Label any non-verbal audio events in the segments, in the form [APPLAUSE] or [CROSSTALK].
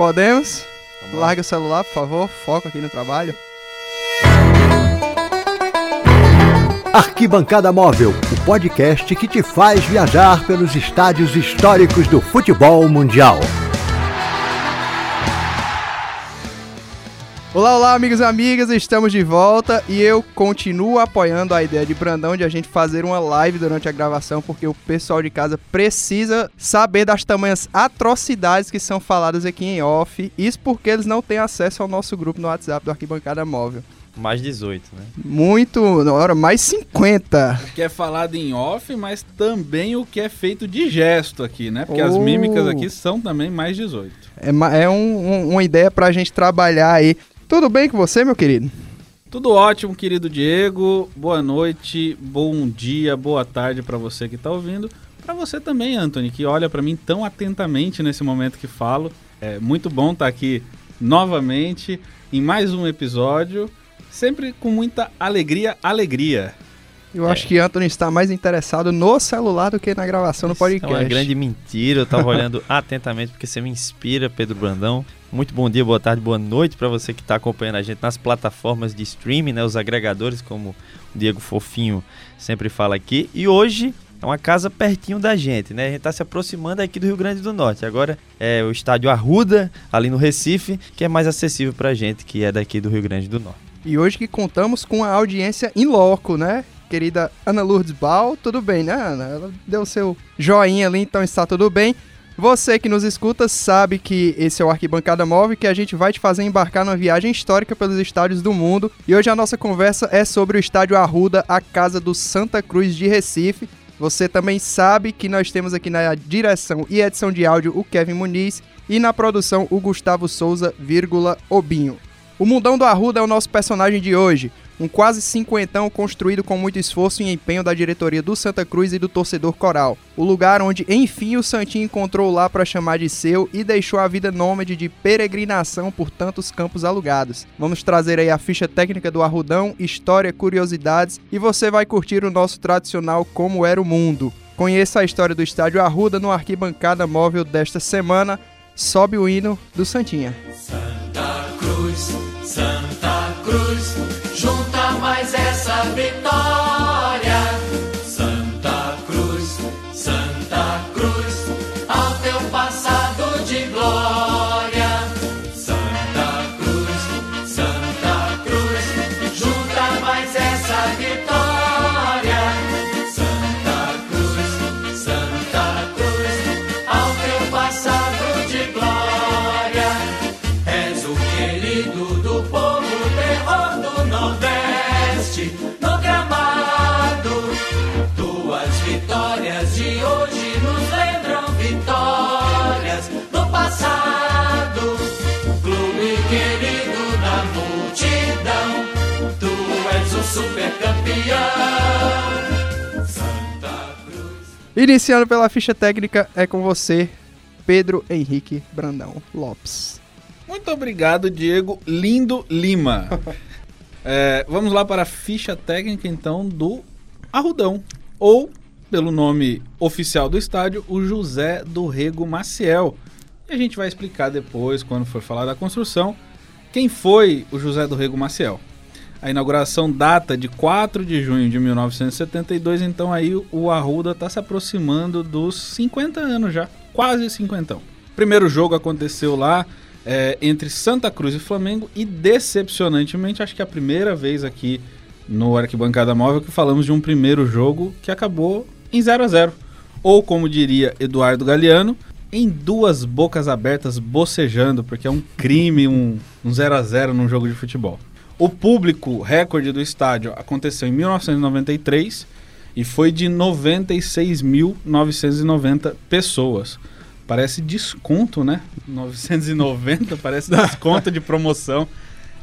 Podemos? Larga o celular, por favor. Foco aqui no trabalho. Arquibancada Móvel, o podcast que te faz viajar pelos estádios históricos do futebol mundial. Olá, olá, amigos e amigas, estamos de volta e eu continuo apoiando a ideia de Brandão de a gente fazer uma live durante a gravação, porque o pessoal de casa precisa saber das tamanhas atrocidades que são faladas aqui em off. Isso porque eles não têm acesso ao nosso grupo no WhatsApp do Arquibancada Móvel. Mais 18, né? Muito, na hora, mais 50. O que é falado em off, mas também o que é feito de gesto aqui, né? Porque as Oh. mímicas aqui são também mais 18. É, é um- um- uma ideia pra gente trabalhar aí. Tudo bem com você, meu querido? Tudo ótimo, querido Diego. Boa noite, bom dia, boa tarde pra você que tá ouvindo. Pra você também, Anthony, que olha pra mim tão atentamente nesse momento que falo. É muito bom estar aqui novamente em mais um episódio, sempre com muita alegria, alegria. Eu acho que Anthony está mais interessado no celular do que na gravação no Isso podcast. É uma grande mentira. Eu tava olhando [LAUGHS] atentamente porque você me inspira, Pedro Brandão. Muito bom dia, boa tarde, boa noite para você que está acompanhando a gente nas plataformas de streaming, né, os agregadores, como o Diego Fofinho sempre fala aqui. E hoje é uma casa pertinho da gente, né? A gente está se aproximando aqui do Rio Grande do Norte. Agora é o estádio Arruda, ali no Recife, que é mais acessível para a gente que é daqui do Rio Grande do Norte. E hoje que contamos com a audiência em loco, né? Querida Ana Lourdes Bal, tudo bem, né, Ana? Ela deu seu joinha ali, então está tudo bem. Você que nos escuta sabe que esse é o Arquibancada Móvel que a gente vai te fazer embarcar numa viagem histórica pelos estádios do mundo. E hoje a nossa conversa é sobre o estádio Arruda, a casa do Santa Cruz de Recife. Você também sabe que nós temos aqui na direção e edição de áudio o Kevin Muniz e na produção o Gustavo Souza, vírgula, Obinho. O Mundão do Arruda é o nosso personagem de hoje, um quase cinquentão construído com muito esforço e empenho da diretoria do Santa Cruz e do torcedor coral. O lugar onde, enfim, o Santinho encontrou lá para chamar de seu e deixou a vida nômade de peregrinação por tantos campos alugados. Vamos trazer aí a ficha técnica do Arrudão, história, curiosidades e você vai curtir o nosso tradicional Como Era o Mundo. Conheça a história do estádio Arruda no arquibancada móvel desta semana. Sobe o hino do Santinha. Santa Cruz, Santa Cruz, junta mais essa vitória. Iniciando pela ficha técnica, é com você, Pedro Henrique Brandão Lopes. Muito obrigado, Diego Lindo Lima. [LAUGHS] É, vamos lá para a ficha técnica, então, do Arrudão. Ou, pelo nome oficial do estádio, o José do Rego Maciel. E a gente vai explicar depois, quando for falar da construção, quem foi o José do Rego Maciel. A inauguração data de 4 de junho de 1972, então aí o Arruda está se aproximando dos 50 anos já, quase 50. Primeiro jogo aconteceu lá é, entre Santa Cruz e Flamengo e decepcionantemente, acho que é a primeira vez aqui no Arquibancada Móvel que falamos de um primeiro jogo que acabou em 0 a 0 Ou como diria Eduardo Galeano, em duas bocas abertas bocejando, porque é um crime um, um 0 a 0 num jogo de futebol. O público recorde do estádio aconteceu em 1993 e foi de 96.990 pessoas. Parece desconto, né? 990 [LAUGHS] parece desconto de promoção.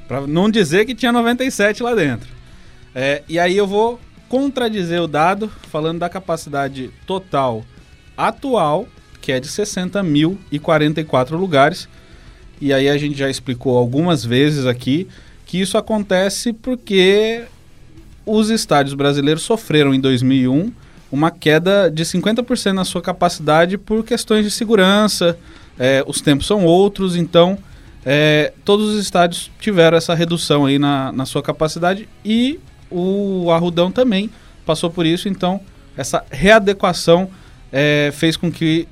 Pra não dizer que tinha 97 lá dentro. É, e aí eu vou contradizer o dado falando da capacidade total atual, que é de 60.044 lugares. E aí a gente já explicou algumas vezes aqui que isso acontece porque os estádios brasileiros sofreram em 2001 uma queda de 50% na sua capacidade por questões de segurança, é, os tempos são outros, então é, todos os estádios tiveram essa redução aí na, na sua capacidade e o Arrudão também passou por isso, então essa readequação é, fez com que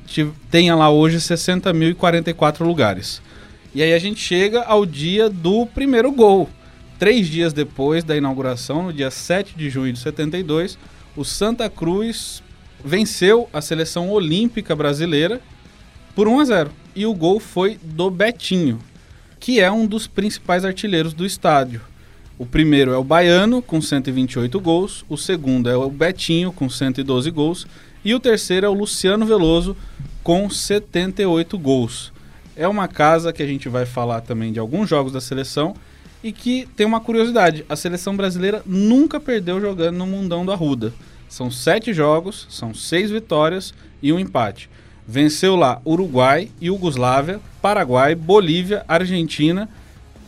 tenha lá hoje 60.044 lugares. E aí a gente chega ao dia do primeiro gol. Três dias depois da inauguração, no dia 7 de junho de 72, o Santa Cruz venceu a seleção olímpica brasileira por 1 a 0. E o gol foi do Betinho, que é um dos principais artilheiros do estádio. O primeiro é o Baiano, com 128 gols. O segundo é o Betinho, com 112 gols. E o terceiro é o Luciano Veloso, com 78 gols. É uma casa que a gente vai falar também de alguns jogos da seleção e que tem uma curiosidade: a seleção brasileira nunca perdeu jogando no Mundão do Arruda. São sete jogos, são seis vitórias e um empate. Venceu lá Uruguai, Iugoslávia, Paraguai, Bolívia, Argentina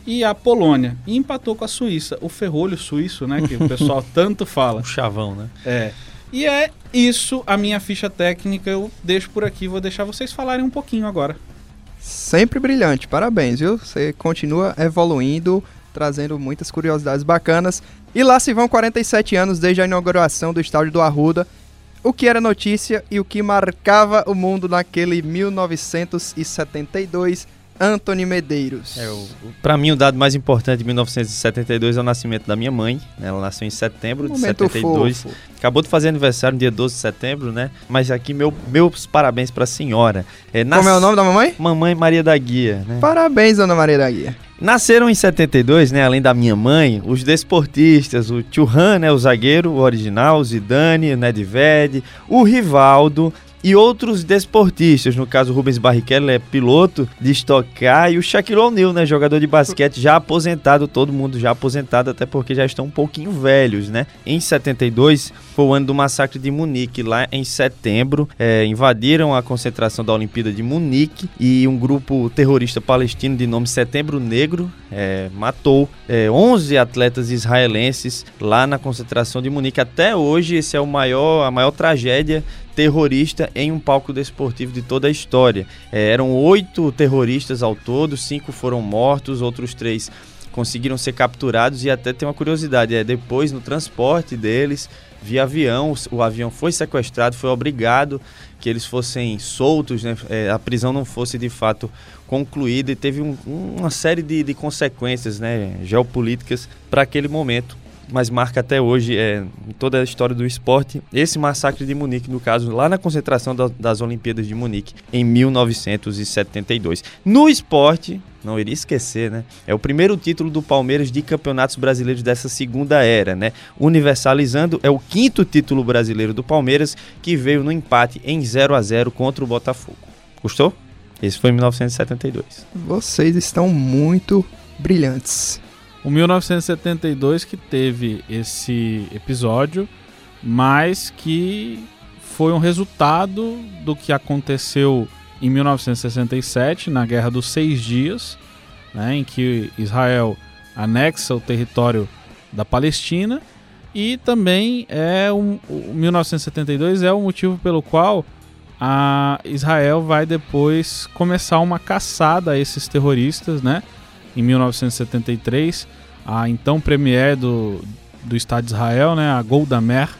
e a Polônia. E empatou com a Suíça, o ferrolho suíço, né? Que o [LAUGHS] pessoal tanto fala. Um chavão, né? É. E é isso a minha ficha técnica. Eu deixo por aqui, vou deixar vocês falarem um pouquinho agora. Sempre brilhante, parabéns, viu? Você continua evoluindo, trazendo muitas curiosidades bacanas. E lá se vão 47 anos desde a inauguração do estádio do Arruda. O que era notícia e o que marcava o mundo naquele 1972, Anthony Medeiros. É, pra mim, o dado mais importante de 1972 é o nascimento da minha mãe. né? Ela nasceu em setembro de Momento 72. fofo. Acabou de fazer aniversário no dia 12 de setembro, né? Mas aqui, meu, meus parabéns pra senhora. É, nas- Como é o nome da mamãe? Mamãe Maria da Guia, né? Parabéns, Ana Maria da Guia. Nasceram em 72, né, além da minha mãe, os desportistas, o Churran, né, o zagueiro, o original, o Zidane, o Nedved, o Rivaldo e outros desportistas, no caso Rubens Barrichello é piloto de Stock Car e o Shaquille O'Neal, né, jogador de basquete já aposentado, todo mundo já aposentado, até porque já estão um pouquinho velhos, né. Em 72 foi o ano do massacre de Munique, lá em setembro, é, invadiram a concentração da Olimpíada de Munique e um grupo terrorista palestino de nome Setembro Negro é, matou é, 11 atletas israelenses lá na concentração de Munique. Até hoje, esse é o maior, a maior tragédia terrorista em um palco desportivo de toda a história. É, eram oito terroristas ao todo, cinco foram mortos, outros três conseguiram ser capturados e até tem uma curiosidade, é depois no transporte deles via avião, o- avião foi sequestrado, foi obrigado que eles fossem soltos, né? É, a prisão não fosse de fato concluída e teve um- uma série de, de consequências né? geopolíticas para aquele momento. Mas marca até hoje, é, toda a história do esporte, esse massacre de Munique, no caso, lá na concentração da- das Olimpíadas de Munique, em 1972. No esporte, não iria esquecer, né? É o primeiro título do Palmeiras de campeonatos brasileiros dessa segunda era, né? Universalizando, é o quinto título brasileiro do Palmeiras que veio no empate em 0 a 0 contra o Botafogo. Gostou? Esse foi em 1972. Vocês estão muito brilhantes. O 1972 que teve esse episódio, mas que foi um resultado do que aconteceu em 1967, na Guerra dos Seis Dias, né, em que Israel anexa o território da Palestina e também é um, o 1972 é o motivo pelo qual a Israel vai depois começar uma caçada a esses terroristas, né? Em 1973, a então premier do, do Estado de Israel, né, a Golda Meir,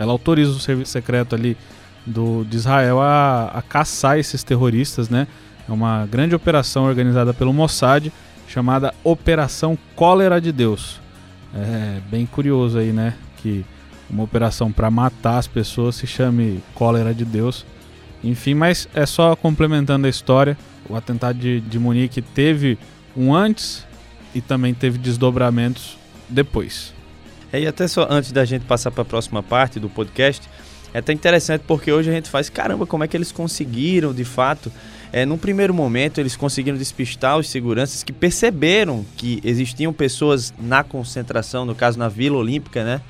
ela autoriza o serviço secreto ali do, de Israel a, a caçar esses terroristas, né? É uma grande operação organizada pelo Mossad chamada Operação Cólera de Deus. É bem curioso aí, né? Que uma operação para matar as pessoas se chame Cólera de Deus. Enfim, mas é só complementando a história. O atentado de, de Munique teve um antes e também teve desdobramentos depois. É, e até só antes da gente passar para a próxima parte do podcast, é até interessante porque hoje a gente faz, caramba, como é que eles conseguiram, de fato, é, num primeiro momento eles conseguiram despistar os seguranças que perceberam que existiam pessoas na concentração, no caso na Vila Olímpica, né?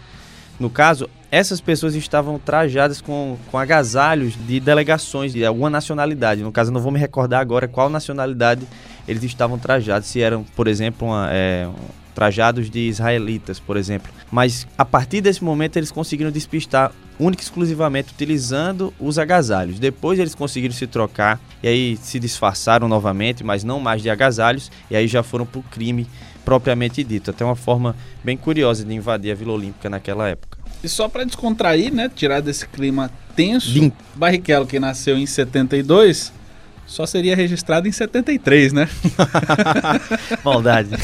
No caso, essas pessoas estavam trajadas com, com agasalhos de delegações de alguma nacionalidade. No caso, não vou me recordar agora qual nacionalidade eles estavam trajados. Se eram, por exemplo, uma, é, trajados de israelitas, por exemplo. Mas a partir desse momento eles conseguiram despistar única e exclusivamente utilizando os agasalhos. Depois eles conseguiram se trocar e aí se disfarçaram novamente, mas não mais de agasalhos, e aí já foram para o crime propriamente dito. Até uma forma bem curiosa de invadir a Vila Olímpica naquela época. E só para descontrair, né, tirar desse clima tenso, Lim- Barrichello que nasceu em 72, só seria registrado em 73, né? [LAUGHS] Maldade.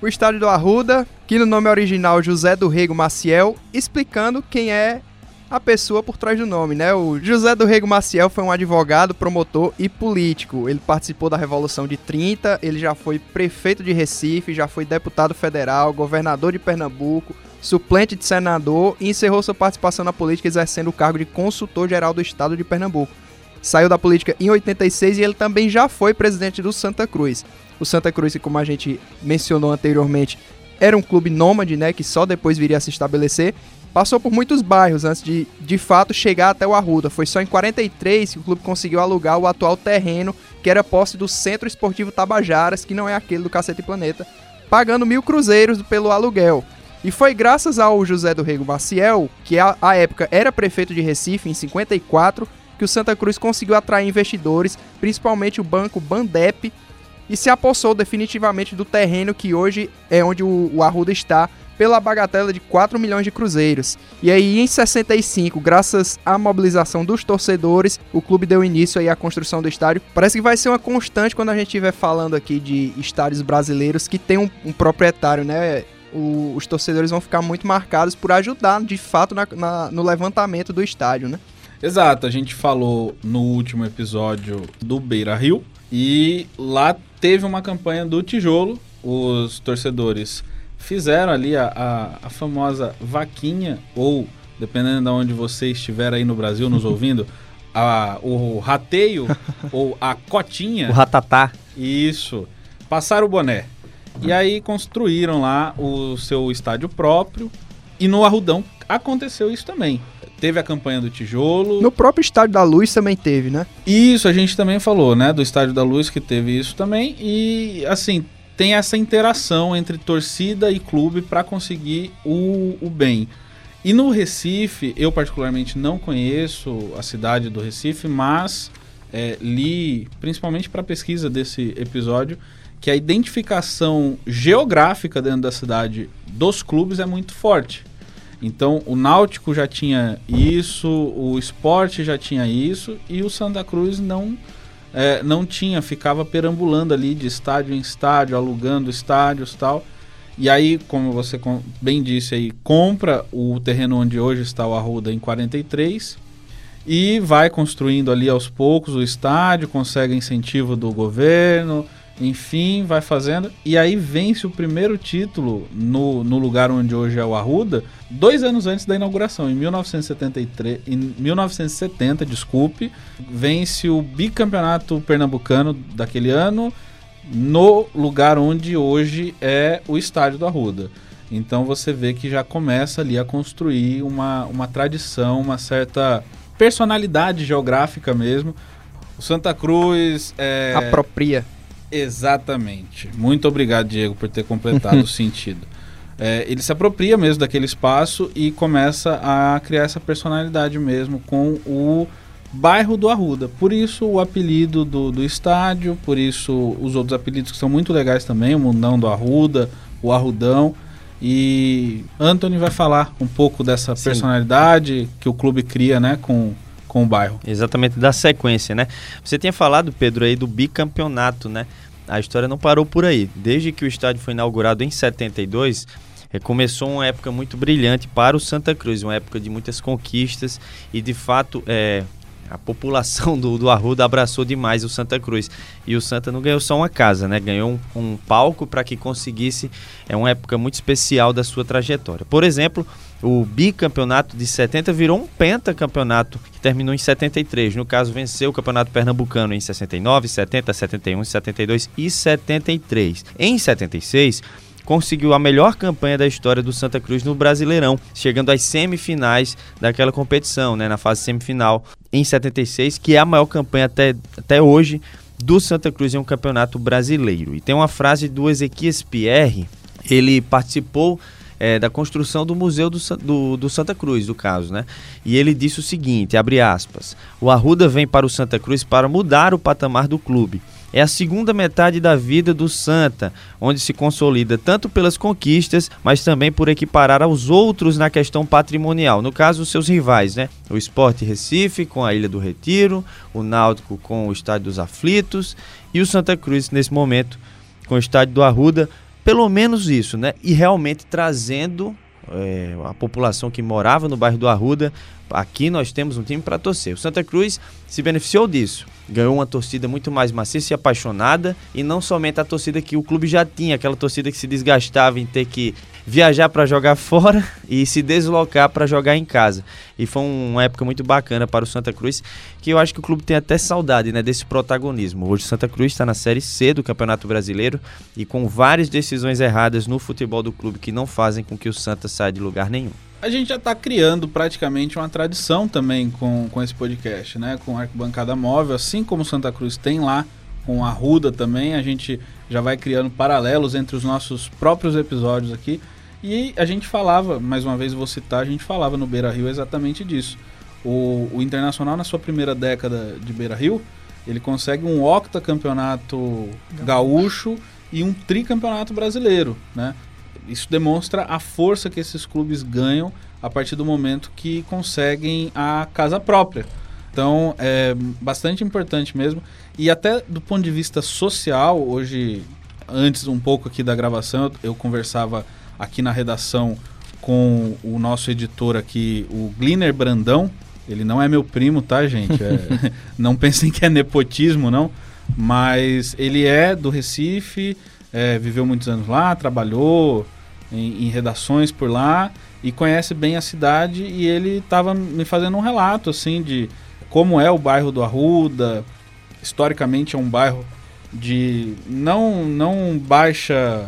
O estádio do Arruda, que no nome original José do Rego Maciel, explicando quem é a pessoa por trás do nome, né? O José do Rego Maciel foi um advogado, promotor e político. Ele participou da Revolução de 30, ele já foi prefeito de Recife, já foi deputado federal, governador de Pernambuco, suplente de senador e encerrou sua participação na política exercendo o cargo de consultor geral do estado de Pernambuco. Saiu da política em 86 e ele também já foi presidente do Santa Cruz. O Santa Cruz, que como a gente mencionou anteriormente, era um clube nômade, né, que só depois viria a se estabelecer. Passou por muitos bairros antes de, de fato, chegar até o Arruda. Foi só em 43 que o clube conseguiu alugar o atual terreno, que era posse do Centro Esportivo Tabajaras, que não é aquele do Cacete Planeta, pagando mil cruzeiros pelo aluguel. E foi graças ao José do Rego Maciel, que à época era prefeito de Recife, em 54, que o Santa Cruz conseguiu atrair investidores, principalmente o banco Bandep, e se apossou definitivamente do terreno que hoje é onde o, Arruda está, pela bagatela de 4 milhões de cruzeiros. E aí, em 65, graças à mobilização dos torcedores, o clube deu início aí à construção do estádio. Parece que vai ser uma constante quando a gente estiver falando aqui de estádios brasileiros que tem um, um proprietário, né? O- os torcedores vão ficar muito marcados por ajudar, de fato, na- na- no levantamento do estádio, né? Exato, a gente falou no último episódio do Beira Rio e lá teve uma campanha do tijolo. Os torcedores fizeram ali a, a, a famosa vaquinha, ou dependendo de onde você estiver aí no Brasil nos [LAUGHS] ouvindo, a, o rateio [LAUGHS] ou a cotinha. O Ratatá. Isso. Passaram o boné. E aí construíram lá o seu estádio próprio. E no Arrudão aconteceu isso também. Teve a campanha do tijolo. No próprio estádio da Luz também teve, né? Isso a gente também falou, né? Do Estádio da Luz que teve isso também. E assim, tem essa interação entre torcida e clube para conseguir o, o bem. E no Recife, eu particularmente não conheço a cidade do Recife, mas é, li, principalmente para pesquisa desse episódio, que a identificação geográfica dentro da cidade dos clubes é muito forte. Então o Náutico já tinha isso, o esporte já tinha isso e o Santa Cruz não é, não tinha, ficava perambulando ali de estádio em estádio, alugando estádios tal. E aí, como você bem disse aí, compra o terreno onde hoje está o Arruda em 43 e vai construindo ali aos poucos o estádio, consegue incentivo do governo, enfim, vai fazendo. E aí vence o primeiro título no, no lugar onde hoje é o Arruda, dois anos antes da inauguração, em 1973, em 1970, desculpe, vence o bicampeonato pernambucano daquele ano no lugar onde hoje é o estádio do Arruda. Então você vê que já começa ali a construir uma, uma tradição, uma certa personalidade geográfica mesmo. O Santa Cruz é. Apropria. Exatamente. Muito obrigado, Diego, por ter completado o [LAUGHS] sentido. É, ele se apropria mesmo daquele espaço e começa a criar essa personalidade mesmo com o bairro do Arruda. Por isso o apelido do, do estádio, por isso os outros apelidos que são muito legais também, o Mundão do Arruda, o Arrudão. E Anthony vai falar um pouco dessa Sim. personalidade que o clube cria né, com, com o bairro. Exatamente, da sequência, né? Você tinha falado, Pedro, aí do bicampeonato, né? A história não parou por aí. Desde que o estádio foi inaugurado em 72, eh, começou uma época muito brilhante para o Santa Cruz, uma época de muitas conquistas e, de fato, é, a população do, do Arruda abraçou demais o Santa Cruz. E o Santa não ganhou só uma casa, né? Ganhou um, um palco para que conseguisse. É uma época muito especial da sua trajetória. Por exemplo, o bicampeonato de 70 virou um pentacampeonato que terminou em 73. No caso, venceu o Campeonato Pernambucano em 69, 70, 71, 72 e 73. Em 76, conseguiu a melhor campanha da história do Santa Cruz no Brasileirão, chegando às semifinais daquela competição, né, na fase semifinal em 76, que é a maior campanha até, até hoje do Santa Cruz em um campeonato brasileiro. E tem uma frase do Ezequias Pierre, ele participou é, da construção do Museu do, do, do Santa Cruz, do caso, né? E ele disse o seguinte, abre aspas, o Arruda vem para o Santa Cruz para mudar o patamar do clube. É a segunda metade da vida do Santa, onde se consolida tanto pelas conquistas, mas também por equiparar aos outros na questão patrimonial. No caso, os seus rivais, né? O Sport Recife com a Ilha do Retiro, o Náutico com o Estádio dos Aflitos e o Santa Cruz nesse momento com o Estádio do Arruda. Pelo menos isso, né? E realmente trazendo é, a população que morava no bairro do Arruda. Aqui nós temos um time para torcer. O Santa Cruz se beneficiou disso. Ganhou uma torcida muito mais maciça e apaixonada. E não somente a torcida que o clube já tinha, aquela torcida que se desgastava em ter que viajar para jogar [LAUGHS] fora e se deslocar para jogar em casa. E foi uma época muito bacana para o Santa Cruz, que eu acho que o clube tem até saudade né, desse protagonismo. Hoje o Santa Cruz está na Série C do Campeonato Brasileiro e com várias decisões erradas no futebol do clube que não fazem com que o Santa saia de lugar nenhum. A gente já está criando praticamente uma tradição também com, com esse podcast, né? Com Arquibancada Móvel, assim como Santa Cruz tem lá, com a Ruda também, a gente já vai criando paralelos entre os nossos próprios episódios aqui. E a gente falava, mais uma vez vou citar, a gente falava no Beira Rio exatamente disso. O, o Internacional, na sua primeira década de Beira Rio, ele consegue um octacampeonato gaúcho e um tricampeonato brasileiro, né? Isso demonstra a força que esses clubes ganham a partir do momento que conseguem a casa própria. Então é bastante importante mesmo. E até do ponto de vista social, hoje, antes um pouco aqui da gravação, eu, eu conversava aqui na redação com o nosso editor aqui, o Gliner Brandão. Ele não é meu primo, tá, gente? É, [LAUGHS] não pensem que é nepotismo, não. Mas ele é do Recife, é, viveu muitos anos lá, trabalhou em, em redações por lá e conhece bem a cidade. E ele estava me fazendo um relato assim de como é o bairro do Arruda. Historicamente é um bairro de não, não baixa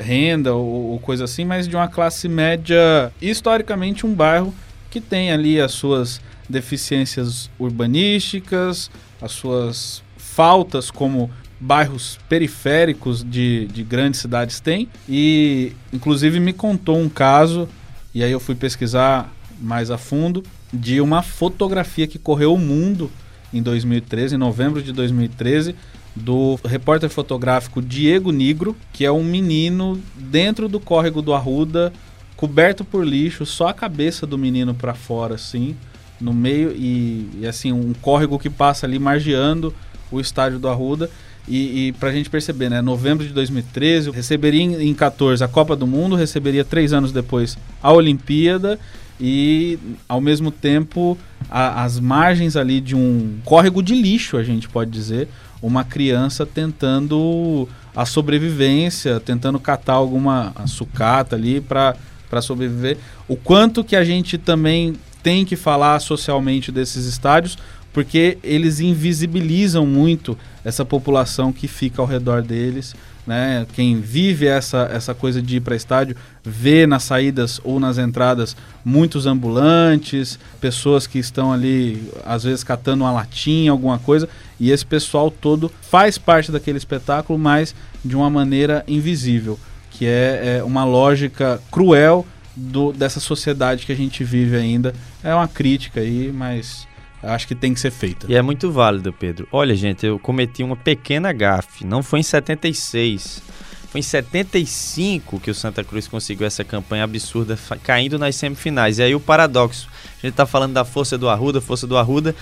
renda ou, ou coisa assim, mas de uma classe média. Historicamente, um bairro que tem ali as suas deficiências urbanísticas, as suas faltas como bairros periféricos de, de grandes cidades têm. E, inclusive, me contou um caso, e aí eu fui pesquisar mais a fundo, de uma fotografia que correu o mundo em 2013, em novembro de 2013, do repórter fotográfico Diego Nigro, que é um menino dentro do córrego do Arruda, coberto por lixo, só a cabeça do menino para fora, assim, no meio, e, e, assim, um córrego que passa ali margeando o estádio do Arruda. E, e pra gente perceber, né? Novembro de 2013, receberia em, em 14 a Copa do Mundo, receberia três anos depois a Olimpíada e ao mesmo tempo a, as margens ali de um córrego de lixo, a gente pode dizer, uma criança tentando a sobrevivência, tentando catar alguma sucata ali para sobreviver. O quanto que a gente também tem que falar socialmente desses estádios, porque eles invisibilizam muito essa população que fica ao redor deles. Né? Quem vive essa, essa coisa de ir para estádio vê nas saídas ou nas entradas muitos ambulantes, pessoas que estão ali, às vezes, catando uma latinha, alguma coisa, e esse pessoal todo faz parte daquele espetáculo, mas de uma maneira invisível, que é, é uma lógica cruel do, dessa sociedade que a gente vive ainda. É uma crítica aí, mas acho que tem que ser feita. E é muito válido, Pedro. Olha, gente, eu cometi uma pequena gafe. Não foi em 76. Foi em 75 que o Santa Cruz conseguiu essa campanha absurda, caindo nas semifinais. E aí o paradoxo. A gente tá falando da força do Arruda, força do Arruda.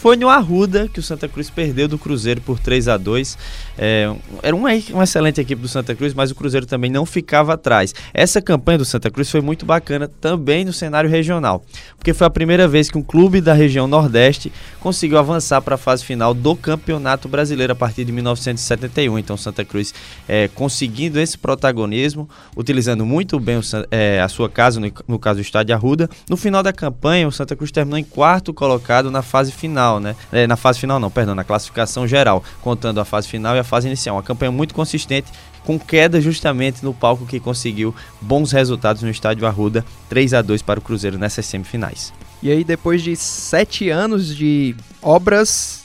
Foi no Arruda que o Santa Cruz perdeu do Cruzeiro por 3 a 2 é, Era uma, uma, excelente equipe do Santa Cruz, mas o Cruzeiro também não ficava atrás. Essa campanha do Santa Cruz foi muito bacana também no cenário regional, porque foi a primeira vez que um clube da região Nordeste conseguiu avançar para a fase final do Campeonato Brasileiro a partir de 1971. Então, Santa Cruz é, conseguindo esse protagonismo, utilizando muito bem o, é, a sua casa, no, no caso o Estádio Arruda. No final da campanha, o Santa Cruz terminou em quarto colocado na fase final né? É, na fase final não, perdão, na classificação geral, contando a fase final e a fase inicial. Uma campanha muito consistente, com queda justamente no palco que conseguiu bons resultados no estádio Arruda, 3 a 2 para o Cruzeiro nessas semifinais. E aí, depois de sete anos de obras,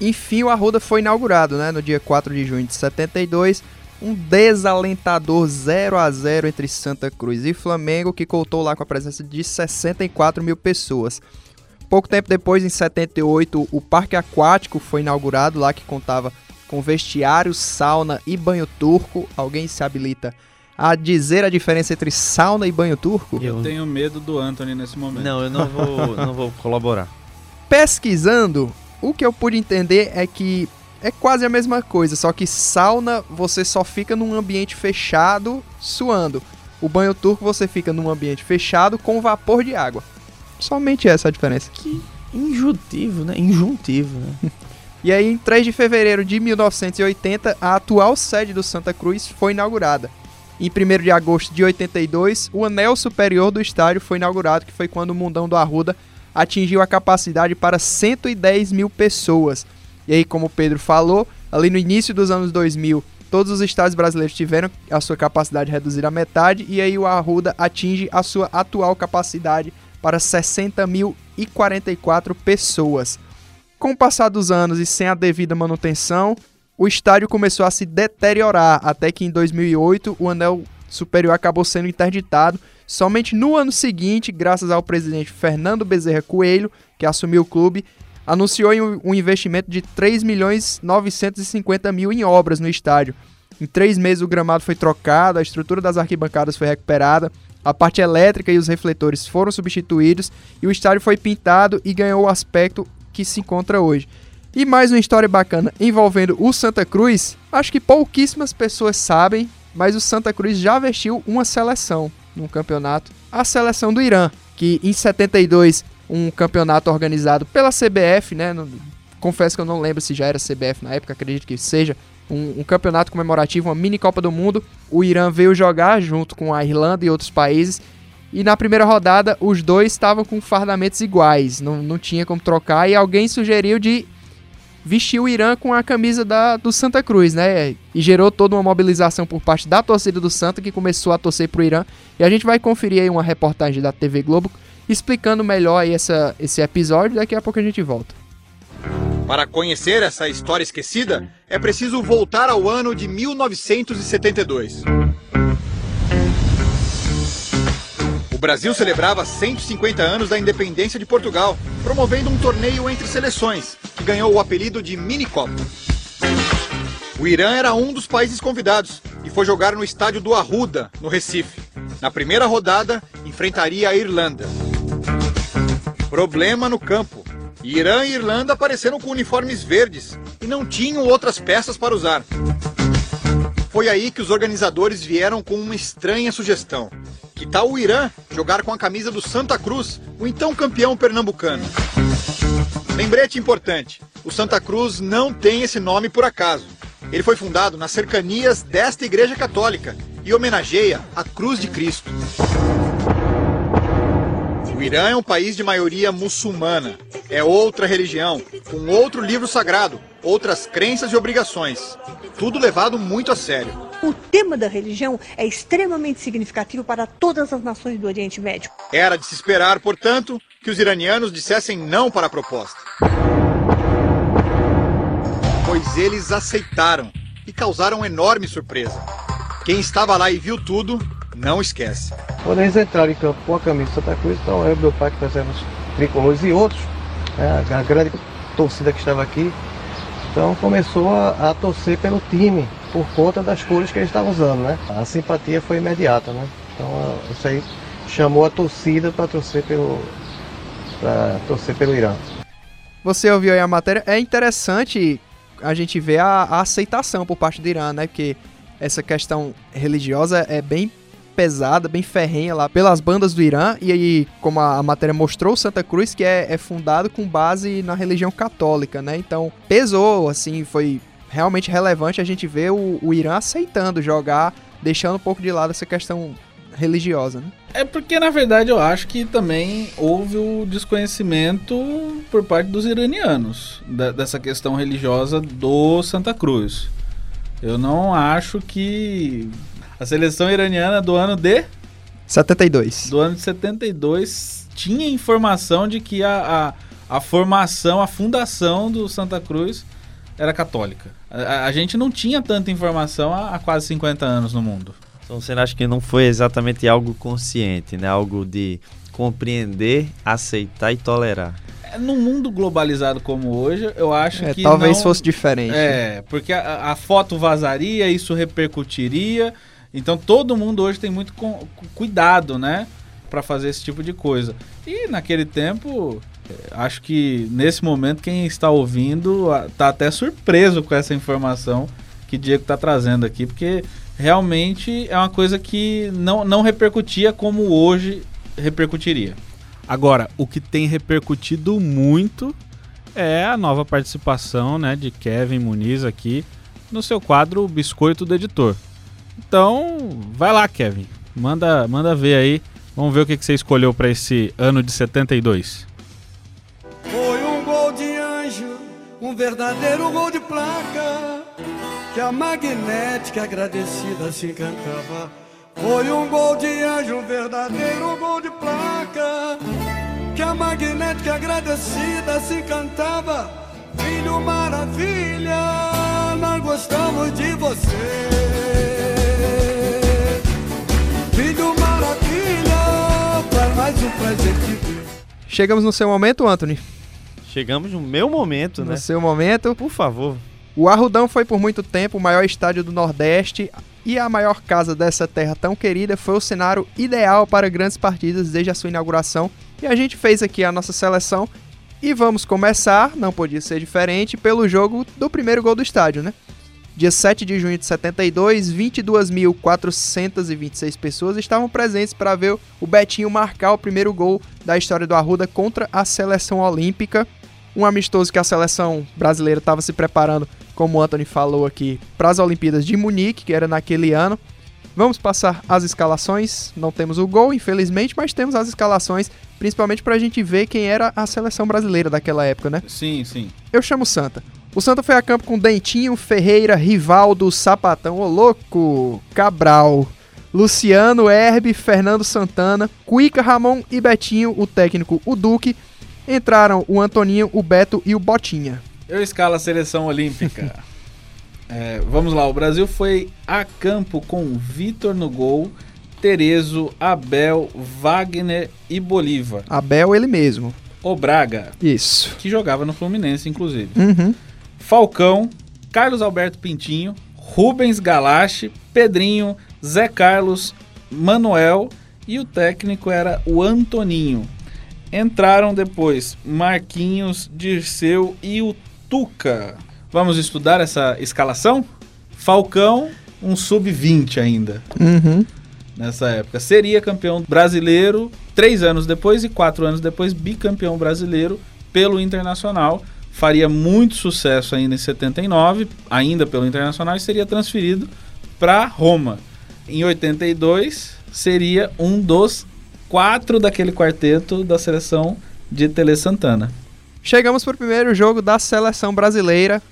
enfim o Arruda foi inaugurado, né? No dia 4 de junho de 72, um desalentador 0 a 0 entre Santa Cruz e Flamengo, que contou lá com a presença de 64 mil pessoas. Pouco tempo depois, em 78, o Parque Aquático foi inaugurado lá, que contava com vestiário, sauna e banho turco. Alguém se habilita a dizer a diferença entre sauna e banho turco? Eu tenho medo do Anthony nesse momento. Não, eu não vou, [LAUGHS] não vou colaborar. Pesquisando, o que eu pude entender é que é quase a mesma coisa, só que sauna você só fica num ambiente fechado suando. O banho turco você fica num ambiente fechado com vapor de água. Somente essa a diferença. Que injuntivo, né? Injuntivo, né? [LAUGHS] E aí, em 3 de fevereiro de 1980, a atual sede do Santa Cruz foi inaugurada. Em 1 de agosto de 82, o anel superior do estádio foi inaugurado, que foi quando o Mundão do Arruda atingiu a capacidade para 110 mil pessoas. E aí, como o Pedro falou, ali no início dos anos 2000, todos os estádios brasileiros tiveram a sua capacidade reduzida à metade, e aí o Arruda atinge a sua atual capacidade para 60.044 pessoas. Com o passar dos anos e sem a devida manutenção, o estádio começou a se deteriorar, até que em 2008 o anel superior acabou sendo interditado. Somente no ano seguinte, graças ao presidente Fernando Bezerra Coelho, que assumiu o clube, anunciou um investimento de 3 milhões 950 mil em obras no estádio. Em três meses o gramado foi trocado, a estrutura das arquibancadas foi recuperada, a parte elétrica e os refletores foram substituídos e o estádio foi pintado e ganhou o aspecto que se encontra hoje. E mais uma história bacana envolvendo o Santa Cruz. Acho que pouquíssimas pessoas sabem, mas o Santa Cruz já vestiu uma seleção num campeonato, a seleção do Irã, que em 72 um campeonato organizado pela CBF, né? Confesso que eu não lembro se já era CBF na época, acredito que seja. Um, um, campeonato comemorativo, uma mini Copa do Mundo. O Irã veio jogar junto com a Irlanda e outros países. E na primeira rodada, os dois estavam com fardamentos iguais, não, não tinha como trocar. E alguém sugeriu de vestir o Irã com a camisa da, do Santa Cruz, né? E gerou toda uma mobilização por parte da torcida do Santa que começou a torcer pro Irã. E a gente vai conferir aí uma reportagem da TV Globo explicando melhor aí essa, esse episódio. Daqui a pouco a gente volta. Para conhecer essa história esquecida, é preciso voltar ao ano de 1972. Brasil celebrava 150 anos da independência de Portugal, promovendo um torneio entre seleções, que ganhou o apelido de Minicopa. O Irã era um dos países convidados e foi jogar no estádio do Arruda, no Recife. Na primeira rodada, enfrentaria a Irlanda. Problema no campo. Irã e Irlanda apareceram com uniformes verdes e não tinham outras peças para usar. Foi aí que os organizadores vieram com uma estranha sugestão. Que tal o Irã jogar com a camisa do Santa Cruz, o então campeão pernambucano? Lembrete importante: o Santa Cruz não tem esse nome por acaso. Ele foi fundado nas cercanias desta igreja católica e homenageia a Cruz de Cristo. O Irã é um país de maioria muçulmana. É outra religião, com outro livro sagrado, outras crenças e obrigações. Tudo levado muito a sério. O tema da religião é extremamente significativo para todas as nações do Oriente Médio. Era de se esperar, portanto, que os iranianos dissessem não para a proposta. Pois eles aceitaram e causaram enorme surpresa. Quem estava lá e viu tudo, não esquece. Quando eles entraram em campo com a camisa de Santa Cruz, então eu, meu pai que fazemos tricolores e outros, né, a grande torcida que estava aqui, então começou a, a, torcer pelo time por conta das cores que eles estavam usando, né? A simpatia foi imediata, né? Então isso aí chamou a torcida para torcer pelo para torcer pelo Irã. Você ouviu aí a matéria? É interessante a gente ver a, a aceitação por parte do Irã, né? Porque essa questão religiosa é bem pesada, bem ferrenha lá pelas bandas do Irã. E aí, como a, matéria mostrou, Santa Cruz, que é, é, fundado com base na religião católica, né? Então, pesou, assim, foi realmente relevante a gente ver o, o Irã aceitando jogar, deixando um pouco de lado essa questão religiosa, né? É porque, na verdade, eu acho que também houve o desconhecimento por parte dos iranianos da, dessa questão religiosa do Santa Cruz. Eu não acho que a seleção iraniana do ano de 72. Do ano de 72 tinha informação de que a, a, a formação, a fundação do Santa Cruz era católica. A, a- gente não tinha tanta informação há, há quase 50 anos no mundo. Então você acha que não foi exatamente algo consciente, né? Algo de compreender, aceitar e tolerar. É, Num mundo globalizado como hoje, eu acho É, que talvez não- fosse diferente. É, porque a, a foto vazaria, isso repercutiria. Então todo mundo hoje tem muito com- cu- cuidado, né? Pra fazer esse tipo de coisa. E naquele tempo, eh, acho que nesse momento quem está ouvindo ah, tá até surpreso com essa informação que Diego tá trazendo aqui, porque realmente é uma coisa que não, não repercutia como hoje repercutiria. Agora, o que tem repercutido muito é a nova participação né, de Kevin Muniz aqui no seu quadro Biscoito do Editor. Então, vai lá, Kevin. Manda, manda ver aí. Vamos ver o que, que você escolheu para esse ano de 72. Foi um gol de anjo, um verdadeiro gol de placa, que a magnética agradecida se encantava. Foi um gol de anjo, um verdadeiro gol de placa, que a magnética agradecida se encantava. Filho maravilha, nós gostamos de você. Filho maravilha, para mais um presente. Chegamos no seu momento, Anthony. Chegamos no meu momento, No né? seu momento. Por favor. O Arrudão foi por muito tempo o maior estádio do Nordeste e a maior casa dessa terra tão querida foi o cenário ideal para grandes partidas desde a sua inauguração. E a gente fez aqui a nossa seleção e vamos começar, não podia ser diferente, pelo jogo do primeiro gol do estádio, né? Dia 7 de junho de 72, 22.426 pessoas estavam presentes para ver o Betinho marcar o primeiro gol da história do Arruda contra a seleção olímpica. Um amistoso que a seleção brasileira estava se preparando, como o Anthony falou aqui, para as Olimpíadas de Munique, que era naquele ano. Vamos passar as escalações. Não temos o gol, infelizmente, mas temos as escalações, principalmente para a gente ver quem era a seleção brasileira daquela época, né? Sim, sim. Eu chamo Santa. O Santa foi a campo com Dentinho, Ferreira, Rivaldo, Sapatão, ô louco, Cabral, Luciano, Herbe, Fernando Santana, Cuica, Ramon e Betinho, o técnico, o Duque. Entraram o Antoninho, o Beto e o Botinha. Eu escalo a seleção olímpica. [LAUGHS] É, vamos lá, o Brasil foi a campo com Vitor no gol, Terezo, Abel, Wagner e Bolívar. Abel, ele mesmo. O Braga, Isso. que jogava no Fluminense, inclusive. Uhum. Falcão, Carlos Alberto Pintinho, Rubens Galache, Pedrinho, Zé Carlos, Manuel e o técnico era o Antoninho. Entraram depois Marquinhos, Dirceu e o Tuca. Vamos estudar essa escalação? Falcão, um sub-20 ainda Uhum. nessa época. Seria campeão brasileiro três anos depois e quatro anos depois bicampeão brasileiro pelo Internacional. Faria muito sucesso ainda em 79, ainda pelo Internacional, e seria transferido para Roma. Em 82, seria um dos quatro daquele quarteto da seleção de Tele Santana. Chegamos para o primeiro jogo da seleção brasileira.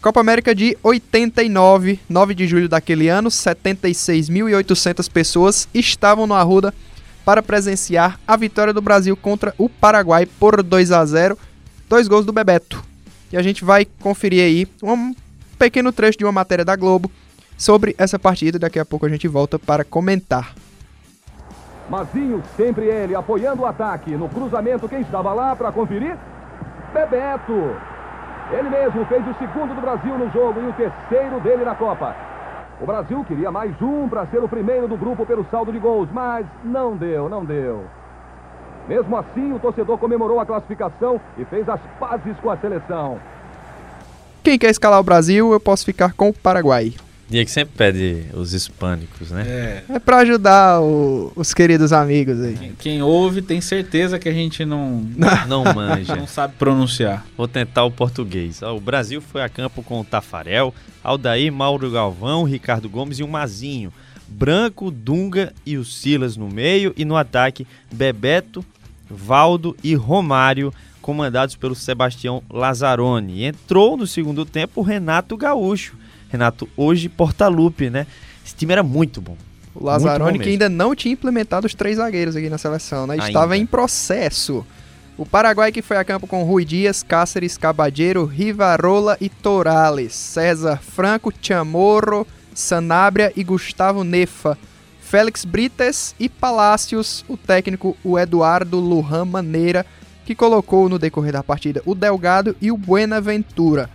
Copa América de 89, 9 de julho daquele ano, 76.800 pessoas estavam no Arruda para presenciar a vitória do Brasil contra o Paraguai por 2 a 0, dois gols do Bebeto. E a gente vai conferir aí um pequeno trecho de uma matéria da Globo sobre essa partida daqui a pouco a gente volta para comentar. Mazinho, sempre ele, apoiando o ataque. No cruzamento, quem estava lá para conferir? Bebeto. Ele mesmo fez o segundo do Brasil no jogo e o terceiro dele na Copa. O Brasil queria mais um para ser o primeiro do grupo pelo saldo de gols, mas não deu, não deu. Mesmo assim, o torcedor comemorou a classificação e fez as pazes com a seleção. Quem quer escalar o Brasil, eu posso ficar com o Paraguai. Diego sempre pede os hispânicos, né? É, É para ajudar o- os queridos amigos aí. quem- quem ouve tem certeza que a gente não, [LAUGHS] Não manja. não sabe pronunciar. Vou tentar o português. O Brasil foi a campo com o Tafarel, Aldair, Mauro Galvão, Ricardo Gomes e o Mazinho. Branco, Dunga e o Silas no meio. E no ataque, Bebeto, Valdo e Romário, comandados pelo Sebastião Lazzaroni. Entrou no segundo tempo o Renato Gaúcho. Renato, hoje Portalupe, né? Esse time era muito bom. O Lazzaroni que ainda não tinha implementado os três zagueiros aqui na seleção, né? Estava Ainda. em processo. O Paraguai que foi a campo com Rui Dias, Cáceres, Cabadeiro, Rivarola e Torales, César Franco, Chamorro, Sanabria e Gustavo Nefa, Félix Brites e Palácios, o técnico o Eduardo Lujan Maneira, que colocou no decorrer da partida o Delgado e o Buenaventura.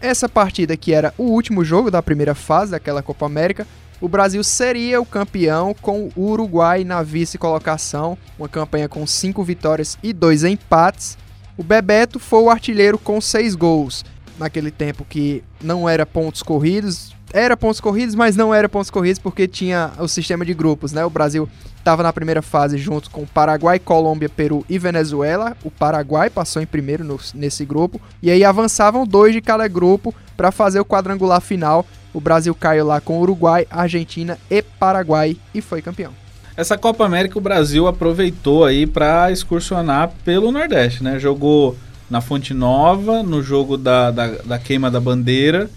Essa partida que era o último jogo da primeira fase daquela Copa América, o Brasil seria o campeão com o Uruguai na vice-colocação, uma campanha com cinco vitórias e dois empates. O Bebeto foi o artilheiro com seis gols, naquele tempo que não era pontos corridos, era pontos corridos, mas não era pontos corridos porque tinha o sistema de grupos, né? O Brasil estava na primeira fase junto com Paraguai, Colômbia, Peru e Venezuela. O Paraguai passou em primeiro no, nesse grupo e aí avançavam dois de cada grupo para fazer o quadrangular final o Brasil caiu lá com Uruguai, Argentina e Paraguai e foi campeão. Essa Copa América o Brasil aproveitou aí para excursionar pelo Nordeste, né? Jogou na Fonte Nova, no jogo da, da, da queima da bandeira,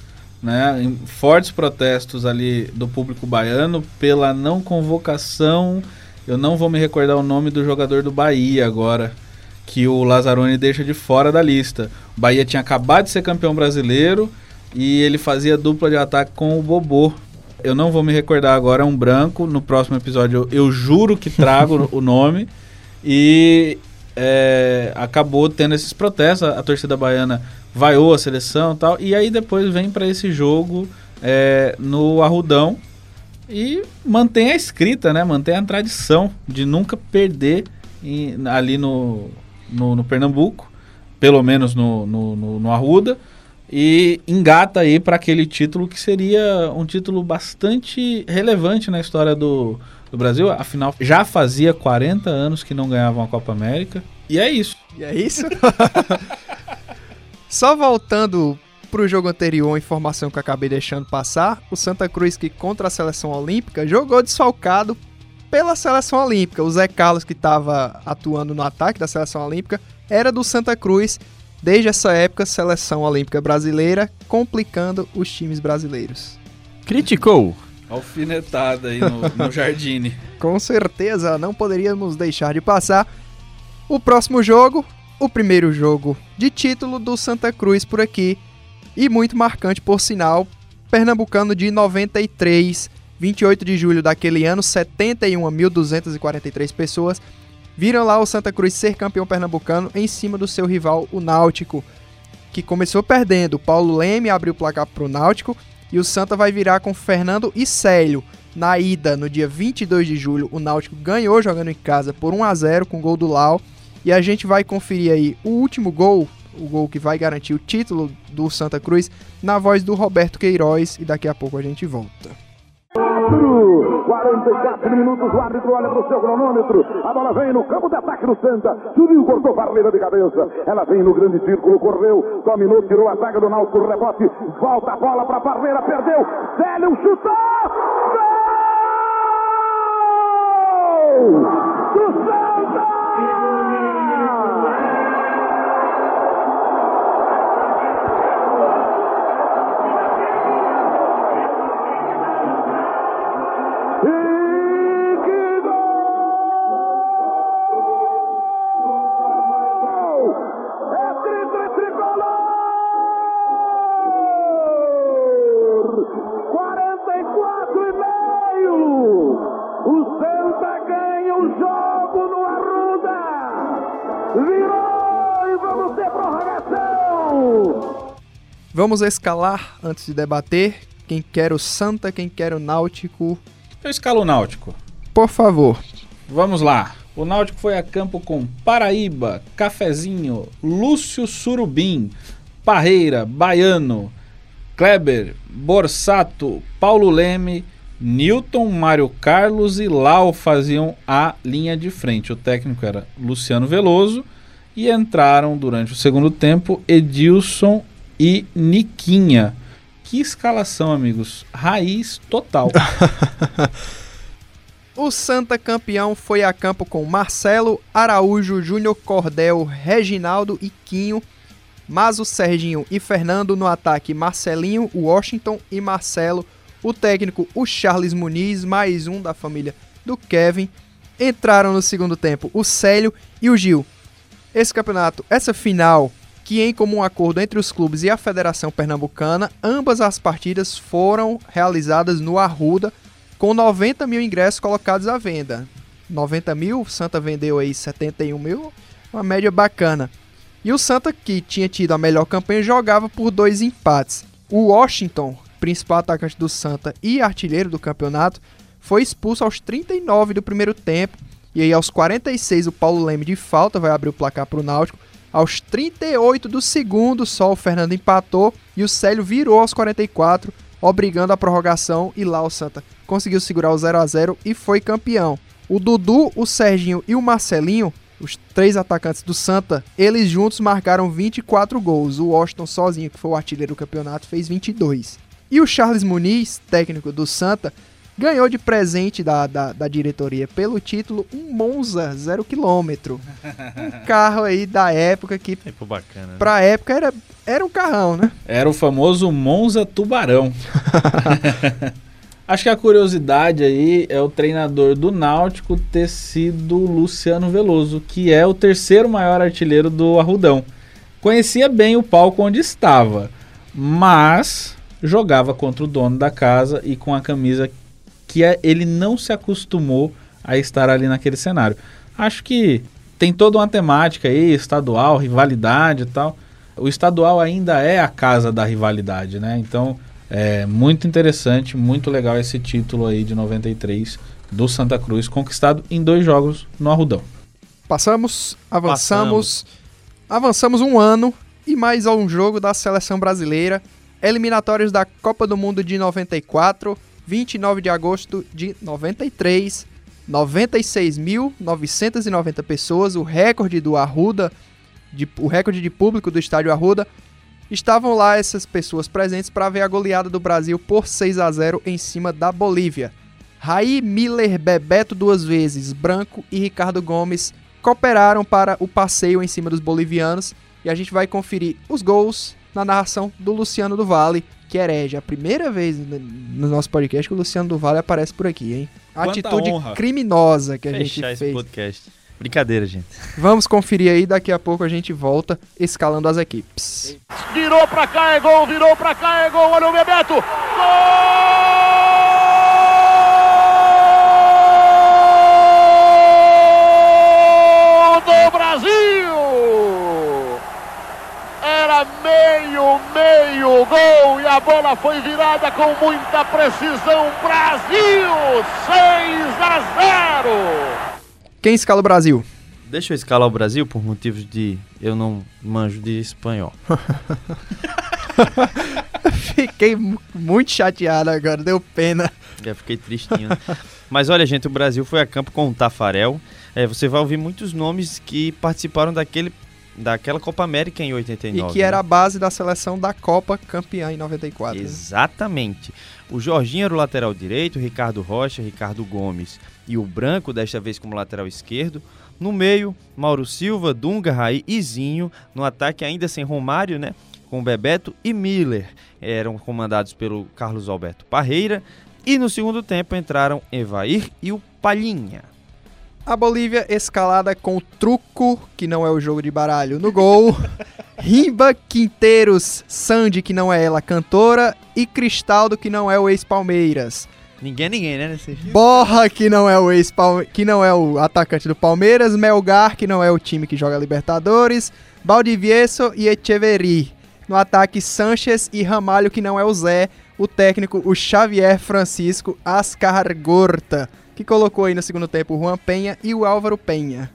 né? Em fortes protestos ali do público baiano pela não convocação. Eu não vou me recordar o nome do jogador do Bahia agora, que o Lazzaroni deixa de fora da lista. O Bahia tinha acabado de ser campeão brasileiro e ele fazia dupla de ataque com o Bobô. Eu não vou me recordar agora, é um branco. No próximo episódio eu, eu juro que trago [LAUGHS] o nome. E é, acabou tendo esses protestos. A, a, torcida baiana vaiou a seleção e tal. E aí depois vem para esse jogo é, no Arrudão e mantém a escrita, né? Mantém a tradição de nunca perder em, ali no, no, no, Pernambuco, pelo menos no, no, no, no Arruda e engata aí para aquele título que seria um título bastante relevante na história do, do Brasil. Afinal, já fazia 40 anos que não ganhavam a Copa América. E é isso. E é isso? [LAUGHS] Só voltando pro jogo anterior, a informação que eu acabei deixando passar, o Santa Cruz que contra a seleção olímpica jogou desfalcado pela seleção olímpica. O Zé Carlos que estava atuando no ataque da seleção olímpica era do Santa Cruz Desde essa época, seleção olímpica brasileira complicando os times brasileiros. Criticou. Alfinetada aí no, no [LAUGHS] Jardine. Com certeza, não poderíamos deixar de passar. O próximo jogo, o primeiro jogo de título do Santa Cruz por aqui. E muito marcante, por sinal, pernambucano de 93, 28 de julho daquele ano, 71.243 pessoas viram lá o Santa Cruz ser campeão pernambucano em cima do seu rival, o Náutico, que começou perdendo. Paulo Leme abriu o placar para o Náutico e o Santa vai virar com Fernando e Célio. Na ida, no dia 22 de julho, o Náutico ganhou jogando em casa por 1 a 0 com gol do Lau. E a gente vai conferir aí o último gol, o gol que vai garantir o título do Santa Cruz, na voz do Roberto Queiroz. E daqui a pouco a gente volta. 44 minutos, o árbitro olha para o seu cronômetro. A bola vem no campo de ataque do Santa. Subiu, cortou barreira de cabeça. Ela vem no grande círculo, correu, dominou, tirou a zaga do Náutico, rebote. Volta a bola para a barreira, perdeu. Célio chutou! Gol! Do Santa! Vamos escalar antes de debater. Quem quer o Santa, quem quer o Náutico. Eu escalo o Náutico. Por favor. Vamos lá. O Náutico foi a campo com Paraíba, Cafezinho, Lúcio Surubim, Parreira, Baiano, Kleber, Borsato, Paulo Leme, Newton, Mário Carlos e Lau faziam a linha de frente. O técnico era Luciano Veloso e entraram durante o segundo tempo Edilson e Niquinha. Que escalação, amigos. Raiz total. [LAUGHS] o Santa campeão foi a campo com Marcelo, Araújo, Júnior Cordel, Reginaldo e Quinho. Mas o Serginho e Fernando no ataque, Marcelinho, Washington e Marcelo. O técnico, o Charles Muniz, mais um da família do Kevin. Entraram no segundo tempo o Célio e o Gil. Esse campeonato, essa final, que em comum acordo entre os clubes e a Federação Pernambucana, ambas as partidas foram realizadas no Arruda, com 90 mil ingressos colocados à venda. 90 mil, o Santa vendeu aí 71 mil, uma média bacana. E o Santa, que tinha tido a melhor campanha, jogava por dois empates. O Washington, principal atacante do Santa e artilheiro do campeonato, foi expulso aos 39 do primeiro tempo. E aí, aos 46, o Paulo Leme de falta vai abrir o placar para o Náutico. Aos 38 do segundo, só o Fernando empatou e o Célio virou aos 44, obrigando a prorrogação. E lá o Santa conseguiu segurar o 0 a 0 e foi campeão. O Dudu, o Serginho e o Marcelinho os três atacantes do Santa, eles juntos marcaram 24 gols. O Washington sozinho, que foi o artilheiro do campeonato, fez 22. E o Charles Muniz, técnico do Santa, ganhou de presente da, da, da diretoria pelo título um Monza 0 km. Um [LAUGHS] carro aí da época que, Tempo bacana. né? pra época, era, era um carrão, né? Era o famoso Monza Tubarão. [LAUGHS] Acho que a curiosidade aí é o treinador do Náutico ter sido o Luciano Veloso, que é o terceiro maior artilheiro do Arrudão. Conhecia bem o palco onde estava, mas jogava contra o dono da casa e com a camisa que é- ele não se acostumou a estar ali naquele cenário. Acho que tem toda uma temática aí, estadual, rivalidade e tal. O estadual ainda é a casa da rivalidade, né? Então, é muito interessante, muito legal esse título aí de 93 do Santa Cruz, conquistado em dois jogos no Arrudão. Passamos, avançamos, avançamos um ano e mais a um jogo da seleção brasileira. Eliminatórios da Copa do Mundo de 94, 29 de agosto de 93. 96.990 pessoas, o recorde do Arruda, de- o recorde de público do estádio Arruda. Estavam lá essas pessoas presentes para ver a goleada do Brasil por 6 a 0 em cima da Bolívia. Raí Miller Bebeto duas vezes, Branco e Ricardo Gomes cooperaram para o passeio em cima dos bolivianos e a gente vai conferir os gols na narração do Luciano do Vale, que herege. A primeira vez no nosso podcast que o Luciano do Vale aparece por aqui, hein? Quanta Atitude honra. criminosa que a gente Fechar esse fez. podcast. Brincadeira, gente. Vamos conferir aí, daqui a pouco a gente volta escalando as equipes. Virou pra cá, é gol, virou pra cá, é gol, olha o Bebeto. Gol do Brasil! Era meio, meio gol e a bola foi virada com muita precisão. Brasil, 6 a 0. Quem escala o Brasil? Deixa eu escalar o Brasil por motivos de eu não manjo de espanhol. [LAUGHS] Fiquei mu- muito chateado agora, deu pena. Já fiquei tristinho. né? Mas olha, gente, o Brasil foi a campo com o Tafarel. É, você vai ouvir muitos nomes que participaram daquele, daquela Copa América em E 89. que era a base da seleção da Copa campeã em 94. né? Exatamente. O Jorginho era o lateral direito, Ricardo Rocha, Ricardo Gomes e o Branco, desta vez como lateral esquerdo. No meio, Mauro Silva, Dunga, Raí e Zinho. No ataque, ainda sem Romário, né? Com Bebeto e Miller. Eram comandados pelo Carlos Alberto Parreira. E no segundo tempo entraram Evair e o Palhinha. A Bolívia escalada com Truco, que não é o jogo de baralho, no gol. [LAUGHS] Rimba Quinteiros, Sandy, que não é ela, cantora. E Cristaldo, que não é o ex-Palmeiras. Ninguém é ninguém, né? Nesse... Borra, que não é o ex que não é o atacante do Palmeiras, Melgar, que não é o time que joga Libertadores, Valdivieso e Echeverri. No ataque, Sanches e Ramalho, que não é o Zé, o técnico, o Xavier Francisco Ascargorta, que colocou aí no segundo tempo o Juan Penha e o Álvaro Penha.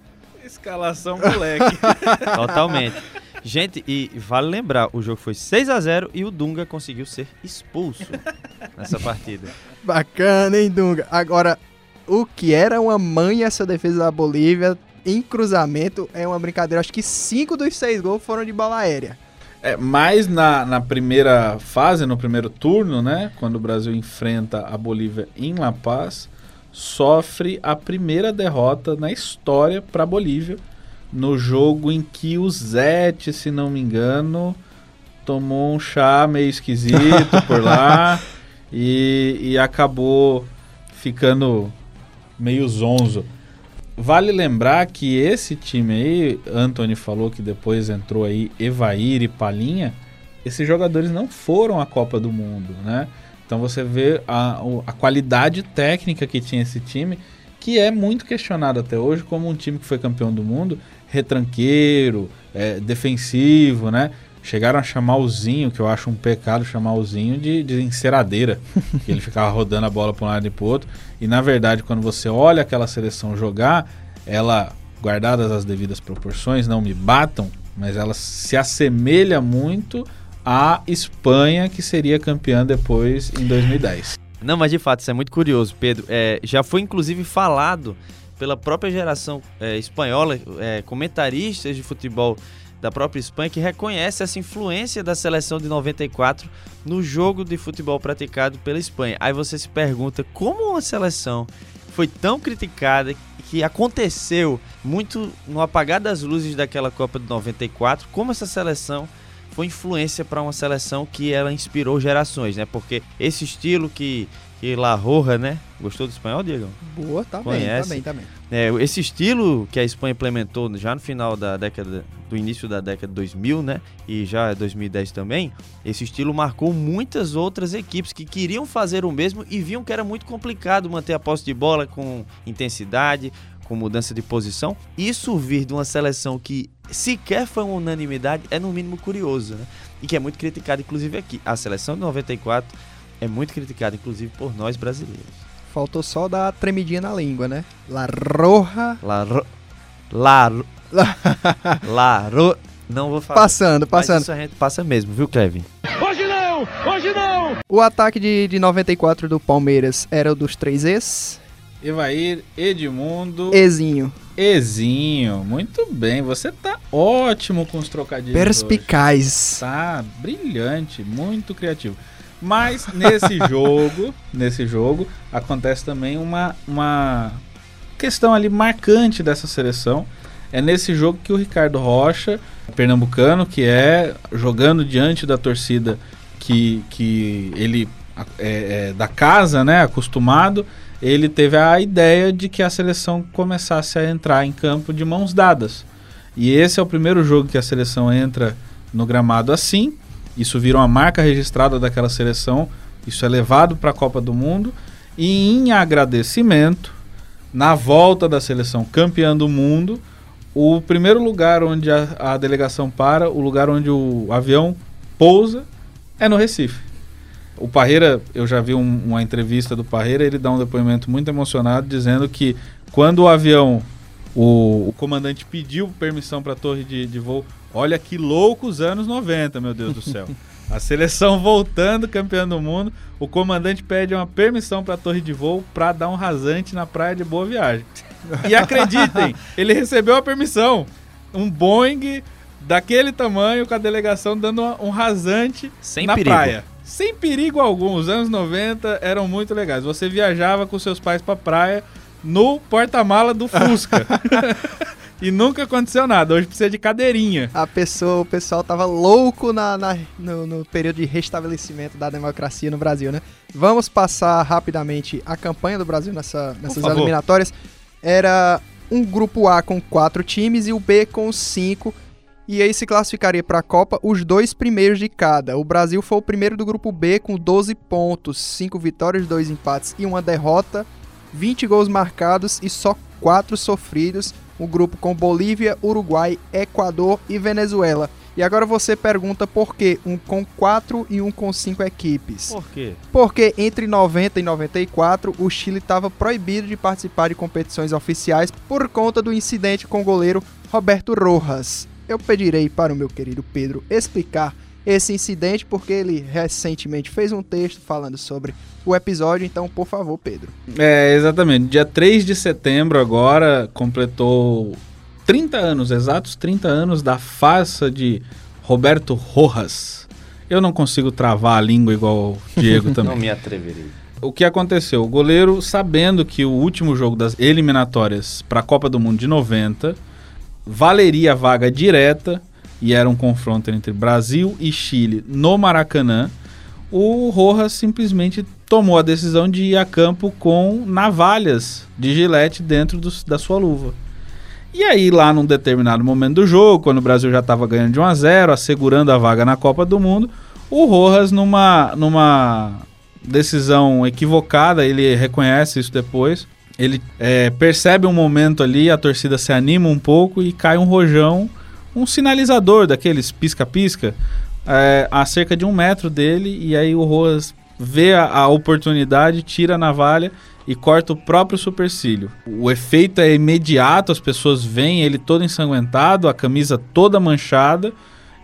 Escalação moleque. [LAUGHS] Totalmente. Gente, e vale lembrar, o jogo foi 6 a 0 e o Dunga conseguiu ser expulso nessa partida. Bacana, hein, Dunga? Agora, o que era uma mãe essa defesa da Bolívia em cruzamento é uma brincadeira. Acho que cinco dos seis gols foram de bola aérea. É, mais na, na primeira fase, no primeiro turno, né? Quando o Brasil enfrenta a Bolívia em La Paz, sofre a primeira derrota na história para a Bolívia, no jogo em que o Zete, se não me engano, tomou um chá meio esquisito por lá [LAUGHS] e, e acabou ficando meio zonzo. vale lembrar que esse time aí, Anthony falou que depois entrou aí Evair e Palinha, esses jogadores não foram à Copa do Mundo, né? Então você vê a, a qualidade técnica que tinha esse time, que é muito questionado até hoje como um time que foi campeão do mundo, retranqueiro, é, defensivo, né? Chegaram a chamar o Zinho, que eu acho um pecado chamar o Zinho de, de enceradeira, [LAUGHS] que ele ficava rodando a bola para um lado e para outro. E na verdade, quando você olha aquela seleção jogar, ela, guardadas as devidas proporções, não me batam, mas ela se assemelha muito à Espanha, que seria campeã depois em 2010. Não, mas de fato, isso é muito curioso, Pedro. É, já foi inclusive falado pela própria geração é, espanhola, é, comentaristas de futebol da própria Espanha, que reconhece essa influência da seleção de 94 no jogo de futebol praticado pela Espanha. Aí você se pergunta como uma seleção foi tão criticada que aconteceu muito no apagar das luzes daquela Copa de 94, como essa seleção foi influência para uma seleção que ela inspirou gerações, né? Porque esse estilo que, que La Roja, né? Gostou do espanhol, Diego? Boa, tá bem, Conhece? tá bem, tá bem. É, esse estilo que a Espanha implementou já no final da década, do início da década de 2000, né? E já 2010 também, esse estilo marcou muitas outras equipes que queriam fazer o mesmo e viam que era muito complicado manter a posse de bola com intensidade, com mudança de posição. Isso vir de uma seleção que sequer foi uma unanimidade é no mínimo curioso, né? E que é muito criticada, inclusive aqui. A seleção de 94 é muito criticada, inclusive por nós brasileiros. Faltou só dar tremidinha na língua, né? La Roja. La ro... La ro... [LAUGHS] La ro... Não vou falar. Passando, passando. Mas isso a gente passa mesmo, viu, Kevin? Hoje não! Hoje não! O ataque de, de 94 do Palmeiras era o dos três Es. Evair, Edmundo. Ezinho. Ezinho, muito bem. Você tá ótimo com os trocadilhos. Perspicaz. hoje. Tá brilhante, muito criativo. Mas nesse [LAUGHS] jogo, nesse jogo, acontece também uma, uma questão ali marcante dessa seleção. É nesse jogo que o Ricardo Rocha, pernambucano, que é jogando diante da torcida que, que ele é, é da casa, né, acostumado, ele teve a ideia de que a seleção começasse a entrar em campo de mãos dadas. E esse é o primeiro jogo que a seleção entra no gramado assim. Isso vira uma marca registrada daquela seleção. Isso é levado para a Copa do Mundo. E em agradecimento, na volta da seleção campeã do mundo, o primeiro lugar onde a, a delegação para, o lugar onde o avião pousa, é no Recife. O Parreira, eu já vi um- uma entrevista do Parreira, ele dá um depoimento muito emocionado dizendo que quando o avião, o, o comandante pediu permissão para a torre de, de voo, olha que loucos anos 90, meu Deus do céu. [LAUGHS] A seleção voltando, campeã do mundo, o comandante pede uma permissão para a torre de voo para dar um rasante na praia de Boa Viagem. E acreditem, [LAUGHS] ele recebeu a permissão. Um Boeing daquele tamanho, com a delegação dando um rasante Sem na perigo. praia. Sem perigo algum. Os anos 90 eram muito legais. Você viajava com seus pais pra praia no porta-mala do Fusca. [LAUGHS] [LAUGHS] e nunca aconteceu nada. Hoje precisa de cadeirinha. A pessoa, o pessoal tava louco na, na- no, no período de restabelecimento da democracia no Brasil, né? Vamos passar rapidamente a campanha do Brasil nessa, nessas eliminatórias. Era um grupo A com quatro times e o B com cinco. E aí se classificaria para a Copa os dois primeiros de cada. O Brasil foi o primeiro do grupo B com 12 pontos, 5 vitórias, 2 empates e uma derrota, 20 gols marcados e só 4 sofridos. Um grupo com Bolívia, Uruguai, Equador e Venezuela. E agora você pergunta por que um com 4 e um com 5 equipes. Por quê? Porque entre 90 e 94, o Chile estava proibido de participar de competições oficiais por conta do incidente com o goleiro Roberto Rojas. Eu pedirei para o meu querido Pedro explicar esse incidente, porque ele recentemente fez um texto falando sobre o episódio, então, por favor, Pedro. É, exatamente. Dia 3 de setembro agora completou 30 anos, exatos 30 anos da farsa de Roberto Rojas. Eu não consigo travar a língua igual o Diego [LAUGHS] também. Não me atreverei. O que aconteceu? O goleiro, sabendo que o último jogo das eliminatórias para a Copa do Mundo de 90 valeria a vaga direta e era um confronto entre Brasil e Chile no Maracanã, o Rojas simplesmente tomou a decisão de ir a campo com navalhas de gilete dentro do- da sua luva. E aí, lá num determinado momento do jogo, quando o Brasil já estava ganhando de 1 a 0 assegurando a vaga na Copa do Mundo, o Rojas, numa, numa decisão equivocada, ele reconhece isso depois. Ele é, percebe um momento ali, a torcida se anima um pouco e cai um rojão, um sinalizador daqueles pisca-pisca, é, a cerca de um metro dele. E aí o Rojas vê a, a oportunidade, tira a navalha e corta o próprio supercílio. O efeito é imediato, as pessoas veem ele todo ensanguentado, a camisa toda manchada.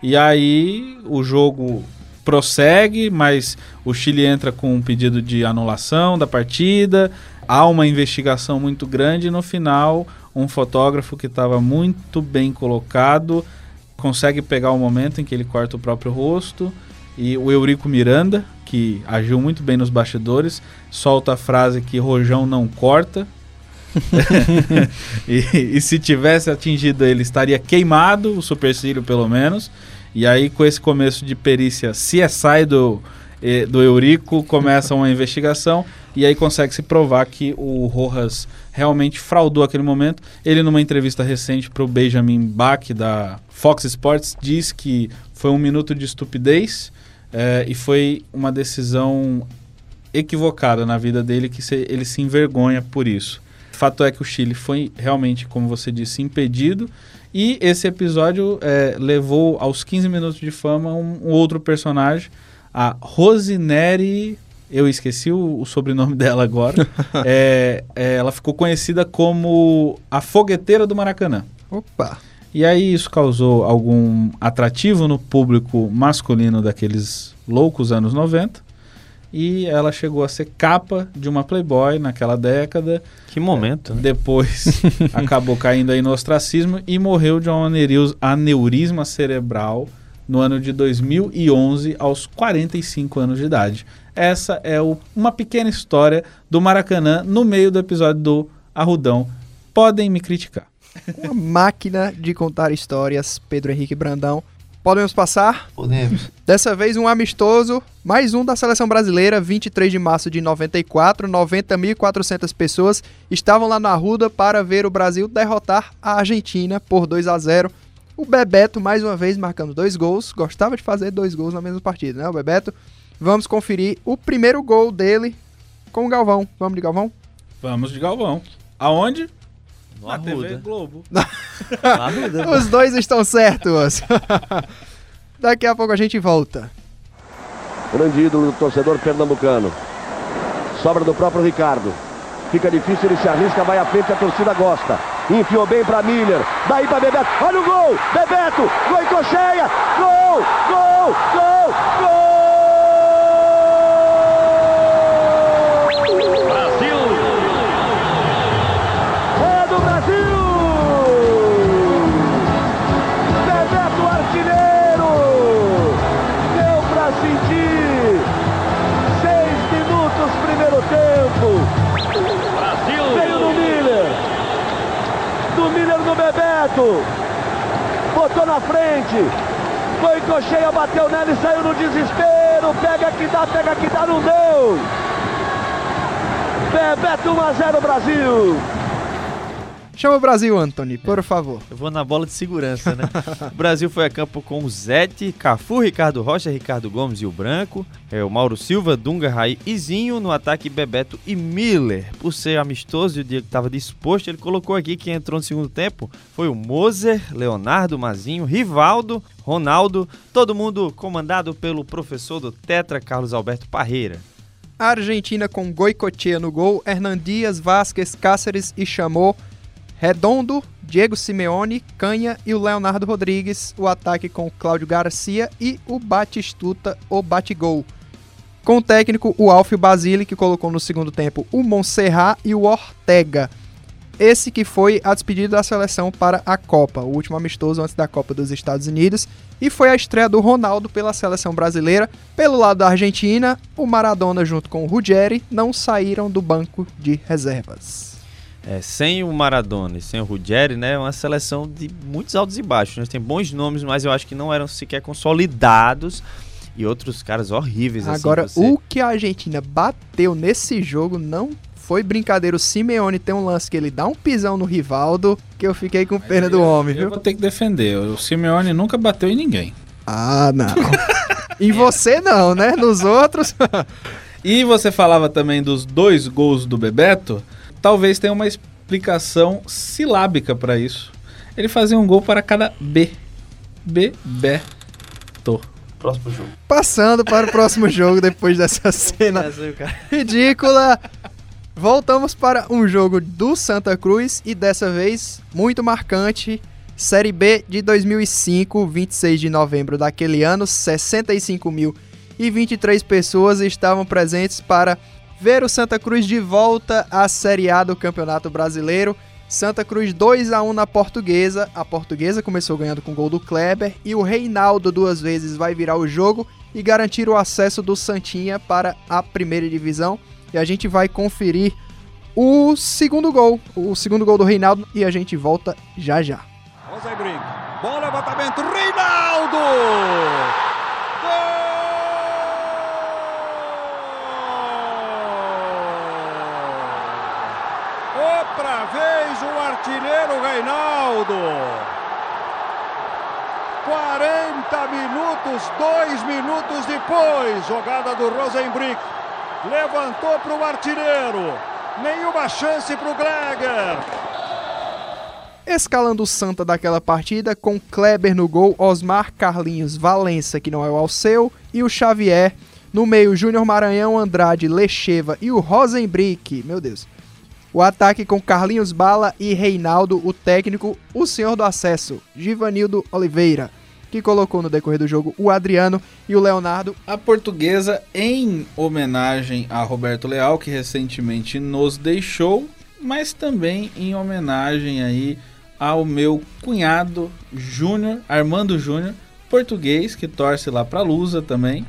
E aí o jogo prossegue, mas o Chile entra com um pedido de anulação da partida. Há uma investigação muito grande e no final um fotógrafo que estava muito bem colocado consegue pegar o momento em que ele corta o próprio rosto e o Eurico Miranda, que agiu muito bem nos bastidores, solta a frase que Rojão não corta. [LAUGHS] e, e se tivesse atingido ele, estaria queimado, o supercílio pelo menos. E aí, com esse começo de perícia CSI do, do Eurico, começa uma investigação. E aí consegue se provar que o Rojas realmente fraudou aquele momento. Ele, numa entrevista recente para o Benjamin Bach, da Fox Sports, diz que foi um minuto de estupidez eh, e foi uma decisão equivocada na vida dele que se- ele se envergonha por isso. Fato é que o Chile foi realmente, como você disse, impedido. E esse episódio eh, levou aos 15 minutos de fama um, um outro personagem, a Rosineri. Eu esqueci o, o sobrenome [LAUGHS] dela agora. É, é, ela ficou conhecida como a fogueteira do Maracanã. Opa! E aí isso causou algum atrativo no público masculino daqueles loucos anos 90. E ela chegou a ser capa de uma Playboy naquela década. Que momento, né? Depois [LAUGHS] acabou caindo aí no ostracismo e morreu de um aneurisma cerebral no ano de 2011, aos 45 anos de idade. Essa é o- uma pequena história do Maracanã no meio do episódio do Arrudão. Podem me criticar. Uma máquina de contar histórias, Pedro Henrique Brandão. Podemos passar? Podemos. Dessa vez um amistoso, mais um da seleção brasileira, 23 de março de 94, 90.400 pessoas estavam lá na Arruda para ver o Brasil derrotar a Argentina por 2 a 0. O Bebeto mais uma vez marcando dois gols, gostava de fazer dois gols na mesma partida, né, o Bebeto? Vamos conferir o primeiro gol dele com o Galvão. Vamos de Galvão? Vamos de Galvão. Aonde? No Na TV Arruda. Globo. [LAUGHS] Os dois estão certos. [LAUGHS] Daqui a pouco a gente volta. Grande ídolo do torcedor pernambucano. Sobra do próprio Ricardo. Fica difícil, ele se arrisca, vai à frente, a torcida gosta. Enfiou bem para Miller. Daí para Bebeto. Olha o gol! Bebeto! Gol em cocheia! Gol! Gol! Gol! Gol! Botou na frente! Foi cocheia, bateu nela e saiu no desespero! Pega que dá, pega que dá, não deu! Bebeto 1 a 0 Brasil! Chama o Brasil, Anthony, por favor. Eu vou na bola de segurança, né? o Brasil foi a campo com o Zete, Cafu, Ricardo Rocha, Ricardo Gomes e o Branco, é, o Mauro Silva, Dunga, Raí e Zinho, no ataque Bebeto e Miller. Por ser amistoso e o Diego estava disposto, ele colocou aqui que entrou no segundo tempo foi o Moser, Leonardo, Mazinho, Rivaldo, Ronaldo, todo mundo comandado pelo professor do Tetra, Carlos Alberto Parreira. A Argentina com Goicoechea no gol, Hernan Dias, Vasquez, Cáceres e Chamou, Redondo, Diego Simeone, Canha e o Leonardo Rodrigues, o ataque com Cláudio Garcia e o Batistuta, o Batigol. Com o técnico, o Alfio Basile, que colocou no segundo tempo o Monserrat e o Ortega. Esse que foi a despedida da seleção para a Copa, o último amistoso antes da Copa dos Estados Unidos, e foi a estreia do Ronaldo pela seleção brasileira. Pelo lado da Argentina, o Maradona junto com o Ruggeri não saíram do banco de reservas. É, sem o Maradona e sem o Ruggeri, né, é uma seleção de muitos altos e baixos. Né? Tem bons nomes, mas eu acho que não eram sequer consolidados. e outros caras horríveis. assim, Agora, você- o que a Argentina bateu nesse jogo não foi brincadeira. O Simeone tem um lance que ele dá um pisão no Rivaldo, que eu fiquei com pena do homem, Eu viu? vou ter que defender. O Simeone nunca bateu em ninguém. Ah, não. [LAUGHS] em você não, né? Nos outros. [LAUGHS] E você falava também dos dois gols do Bebeto. Talvez tenha uma explicação silábica para isso. Ele fazia um gol para cada B. Bebeto. Próximo jogo. Passando para o próximo jogo depois dessa [LAUGHS] cena ridícula. Voltamos para um jogo do Santa Cruz e dessa vez muito marcante. Série B de 2005, 26 de novembro daquele ano, 65.023 pessoas estavam presentes para ver o Santa Cruz de volta à Série A do Campeonato Brasileiro. Santa Cruz 2 a 1 na Portuguesa. A Portuguesa começou ganhando com gol do Kleber e o Reinaldo duas vezes vai virar o jogo e garantir o acesso do Santinha para a primeira divisão. E a gente vai conferir o segundo gol, o segundo gol do Reinaldo e a gente volta já já. Bom levantamento. Reinaldo! Outra vez o artilheiro Reinaldo. 40 minutos, 2 minutos depois, jogada do Rosenbrink. Levantou para o artilheiro. Nenhuma chance para o Gregor. Escalando o Santa daquela partida, com Kleber no gol, Osmar Carlinhos Valença, que não é o Alceu, e o Xavier. No meio, Júnior Maranhão, Andrade, Lecheva e o Rosenbrick. Meu Deus. O ataque com Carlinhos Bala e Reinaldo, o técnico, o senhor do acesso, Givanildo Oliveira, que colocou no decorrer do jogo o Adriano e o Leonardo. A portuguesa, em homenagem a Roberto Leal, que recentemente nos deixou, mas também em homenagem aí ao meu cunhado Júnior, Armando Júnior, português, que torce lá pra Lusa também,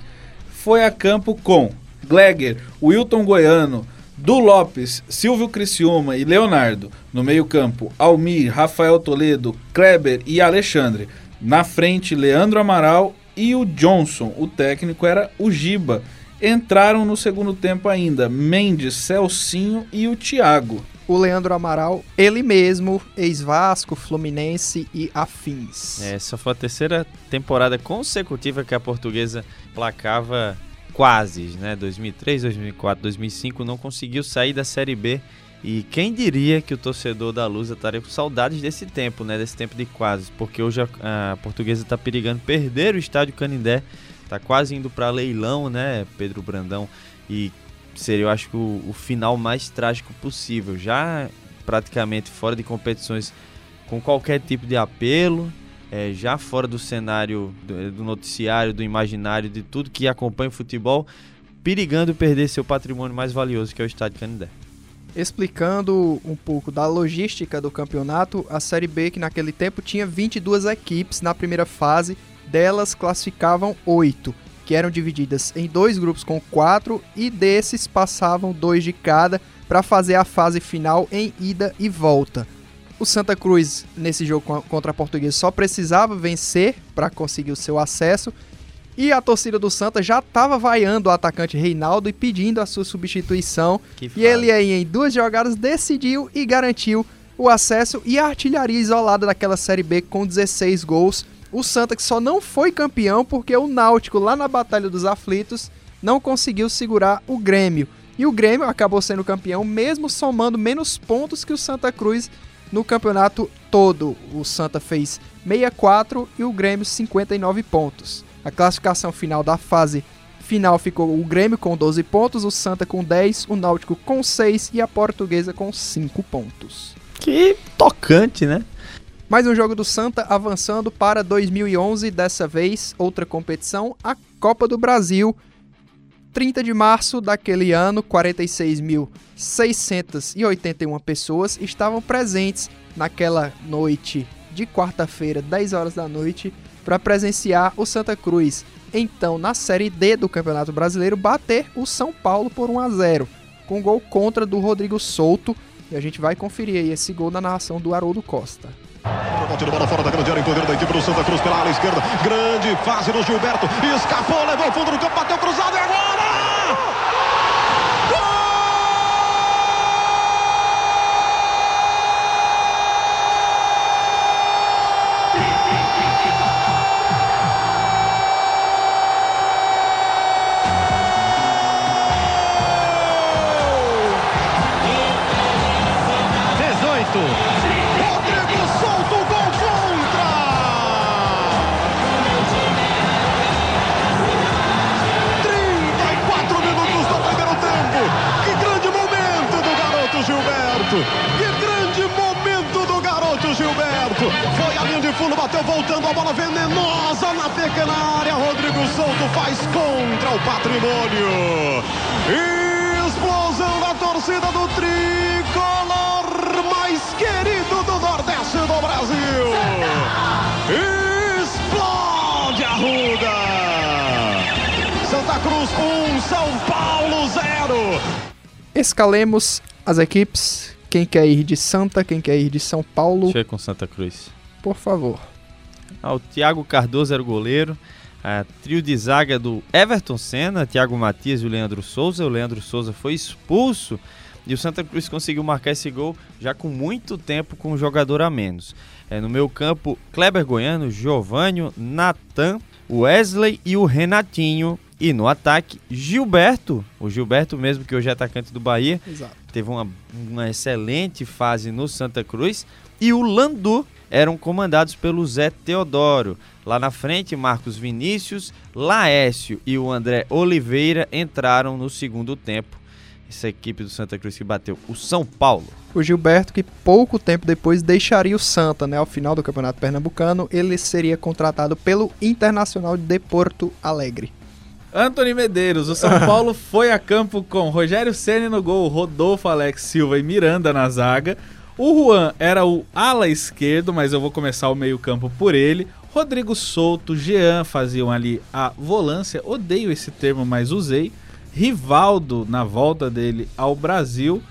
foi a campo com Gleger, Wilton Goiano, Du Lopes, Silvio Criciúma e Leonardo. No meio-campo, Almir, Rafael Toledo, Kleber e Alexandre. Na frente, Leandro Amaral e o Johnson. O técnico era o Giba. Entraram no segundo tempo ainda Mendes, Celcinho e o Thiago. O Leandro Amaral, ele mesmo, ex-Vasco, Fluminense e afins. É, Essa foi a terceira temporada consecutiva que a portuguesa placava quase, né? 2003, 2004, 2005 não conseguiu sair da Série B. E quem diria que o torcedor da Lusa estaria com saudades desse tempo, né? Desse tempo de quase, porque hoje a, a portuguesa está perigando perder o estádio Canindé, tá quase indo para leilão, né, Pedro Brandão? E seria, eu acho que o, o final mais trágico possível, já praticamente fora de competições com qualquer tipo de apelo, é, já fora do cenário do, do, noticiário, do imaginário, de tudo que acompanha o futebol, perigando perder seu patrimônio mais valioso, que é o Estádio Canindé. Explicando um pouco da logística do campeonato, a Série B, que naquele tempo tinha 22 equipes na primeira fase, delas classificavam 8, que eram divididas em dois grupos com quatro, e desses passavam dois de cada para fazer a fase final em ida e volta. O Santa Cruz, nesse jogo contra a Portuguesa, só precisava vencer para conseguir o seu acesso. E a torcida do Santa já estava vaiando o atacante Reinaldo e pedindo a sua substituição. E ele aí, em duas jogadas, decidiu e garantiu o acesso e a artilharia isolada daquela Série B com 16 gols. O Santa que só não foi campeão porque o Náutico, lá na Batalha dos Aflitos, não conseguiu segurar o Grêmio. E o Grêmio acabou sendo campeão, mesmo somando menos pontos que o Santa Cruz no campeonato todo. O Santa fez 64 e o Grêmio 59 pontos. A classificação final da fase final ficou o Grêmio com 12 pontos, o Santa com 10, o Náutico com 6 e a Portuguesa com 5 pontos. Que tocante, né? Mais um jogo do Santa avançando para 2011, dessa vez outra competição, a Copa do Brasil. 30 de março daquele ano, 46.681 pessoas estavam presentes naquela noite de quarta-feira, 10 horas da noite, para presenciar o Santa Cruz, então na Série D do Campeonato Brasileiro, bater o São Paulo por 1 a 0, com gol contra do Rodrigo Souto. E a gente vai conferir aí esse gol na narração do Haroldo Costa. Bola fora da grande área em poder da equipe do Santa Cruz pela ala esquerda. Grande fase do Gilberto. Escapou, levou ao fundo do campo, bateu cruzado e agora! Fundo, bateu voltando a bola venenosa na pequena área. Rodrigo Souto faz contra o patrimônio. Explosão da torcida do tricolor mais querido do Nordeste do Brasil. Explode a Ruda. Santa Cruz 1, São Paulo 0. Escalemos as equipes. Quem quer ir de Santa, quem quer ir de São Paulo, Deixa eu ir com Santa Cruz. Por favor. Ah, o Thiago Cardoso era o goleiro. A trio de zaga do Everton Senna, Thiago Matias e o Leandro Souza. O Leandro Souza foi expulso e o Santa Cruz conseguiu marcar esse gol já com muito tempo com um jogador a menos. É, no meu campo, Kleber Goiano, Giovânio, Natan, Wesley e o Renatinho. E no ataque, Gilberto, o Gilberto mesmo que hoje é atacante do Bahia, Exato. teve uma, uma excelente fase no Santa Cruz. E o Landu eram comandados pelo Zé Teodoro. Lá na frente, Marcos Vinícius, Laécio e o André Oliveira entraram no segundo tempo. Essa equipe do Santa Cruz que bateu o São Paulo. O Gilberto, que pouco tempo depois deixaria o Santa, né? Ao final do Campeonato Pernambucano, ele seria contratado pelo Internacional de Porto Alegre. Anthony Medeiros, o São [LAUGHS] Paulo foi a campo com Rogério Ceni no gol, Rodolfo Alex Silva e Miranda na zaga. O Juan era o ala esquerdo, mas eu vou começar o meio-campo por ele. Rodrigo Souto, Jean faziam ali a volância, odeio esse termo, mas usei. Rivaldo na volta dele ao Brasil.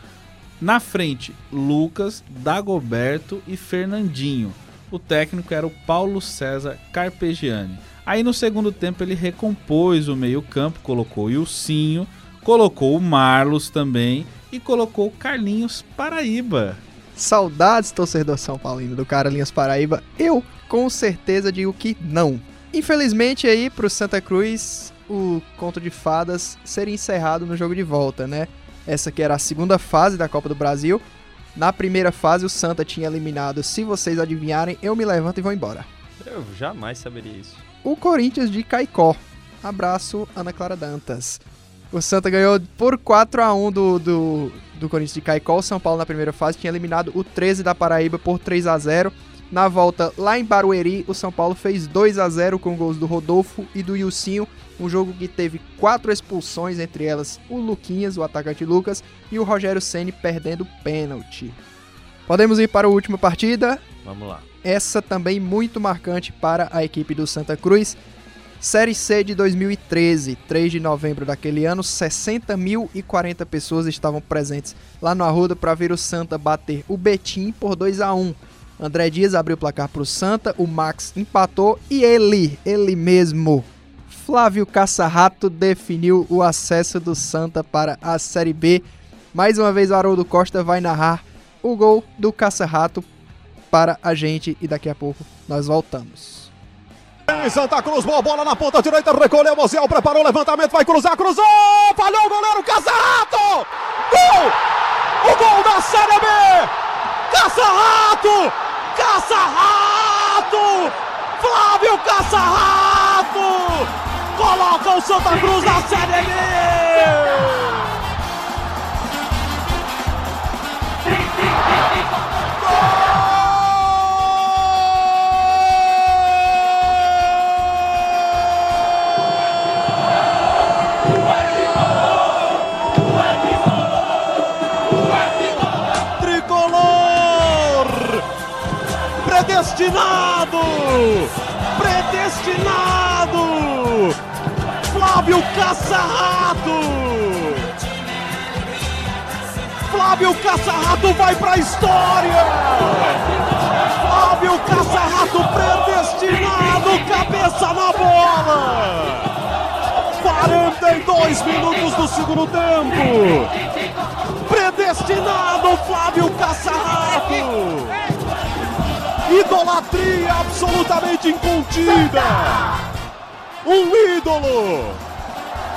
Na frente, Lucas, Dagoberto e Fernandinho. O técnico era o Paulo César Carpegiani. Aí no segundo tempo ele recompôs o meio-campo, colocou o Ilcinho, colocou o Marlos também e colocou o Carlinhos Paraíba. Saudades, torcedor São Paulino do Carlinhos Paraíba. Eu, com certeza, digo que não. Infelizmente, aí, pro Santa Cruz, o conto de fadas seria encerrado no jogo de volta, né? Essa que era a segunda fase da Copa do Brasil. Na primeira fase, o Santa tinha eliminado. Se vocês adivinharem, eu me levanto e vou embora. Eu jamais saberia isso. O Corinthians de Caicó. Abraço, Ana Clara Dantas. O Santa ganhou por 4 a 1 do, do, do Corinthians de Caicó. O São Paulo na primeira fase tinha eliminado o 13 da Paraíba por 3 a 0 Na volta lá em Barueri, o São Paulo fez 2 a 0 com gols do Rodolfo e do Ilcinho. Um jogo que teve quatro expulsões, entre elas o Luquinhas, o atacante Lucas, e o Rogério Ceni perdendo pênalti. Podemos ir para a última partida. Vamos lá. Essa também muito marcante para a equipe do Santa Cruz. Série C de 2013, 3 de novembro daquele ano, 60.040 pessoas estavam presentes lá no Arruda para ver o Santa bater o Betim por 2 a 1 André Dias abriu o placar para o Santa, o Max empatou e ele, ele mesmo, Flávio Caçarrato, definiu o acesso do Santa para a Série B. Mais uma vez o Haroldo Costa vai narrar o gol do Caçarrato para a gente e daqui a pouco nós voltamos. Santa Cruz, boa bola na ponta direita, recolheu Moziel, preparou o levantamento, vai cruzar, cruzou, falhou o goleiro Casarrato! Gol! O gol da Série B! Caçarrato! Caçarrato! Flávio Caçarrato! Coloca o Santa Cruz na Série B! Predestinado! Predestinado! Flávio Caçarrato! Flávio Caçarrato vai pra história! Flávio Caçarrato predestinado, cabeça na bola. 42 minutos do segundo tempo. Predestinado Flávio Caçarrato. Idolatria absolutamente incontida. Um ídolo.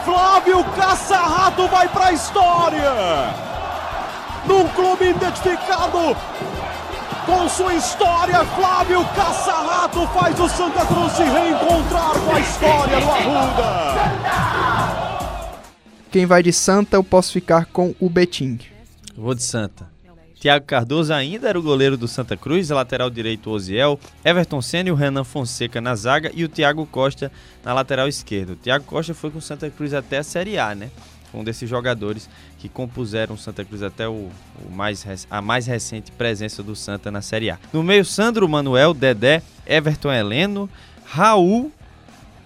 Flávio Caçarrato vai para a história. Num clube identificado com sua história, Flávio Caçarrato faz o Santa Cruz se reencontrar com a história do Arruda. Quem vai de Santa, eu posso ficar com o Betim. Vou de Santa. Tiago Cardoso ainda era o goleiro do Santa Cruz, lateral direito Oziel, Everton Senna e o Renan Fonseca na zaga e o Thiago Costa na lateral esquerda. O Thiago Costa foi com o Santa Cruz até a Série A, né? Foi um desses jogadores que compuseram o Santa Cruz até o, o mais, a mais recente presença do Santa na Série A. No meio, Sandro Manuel, Dedé, Everton Heleno, Raul,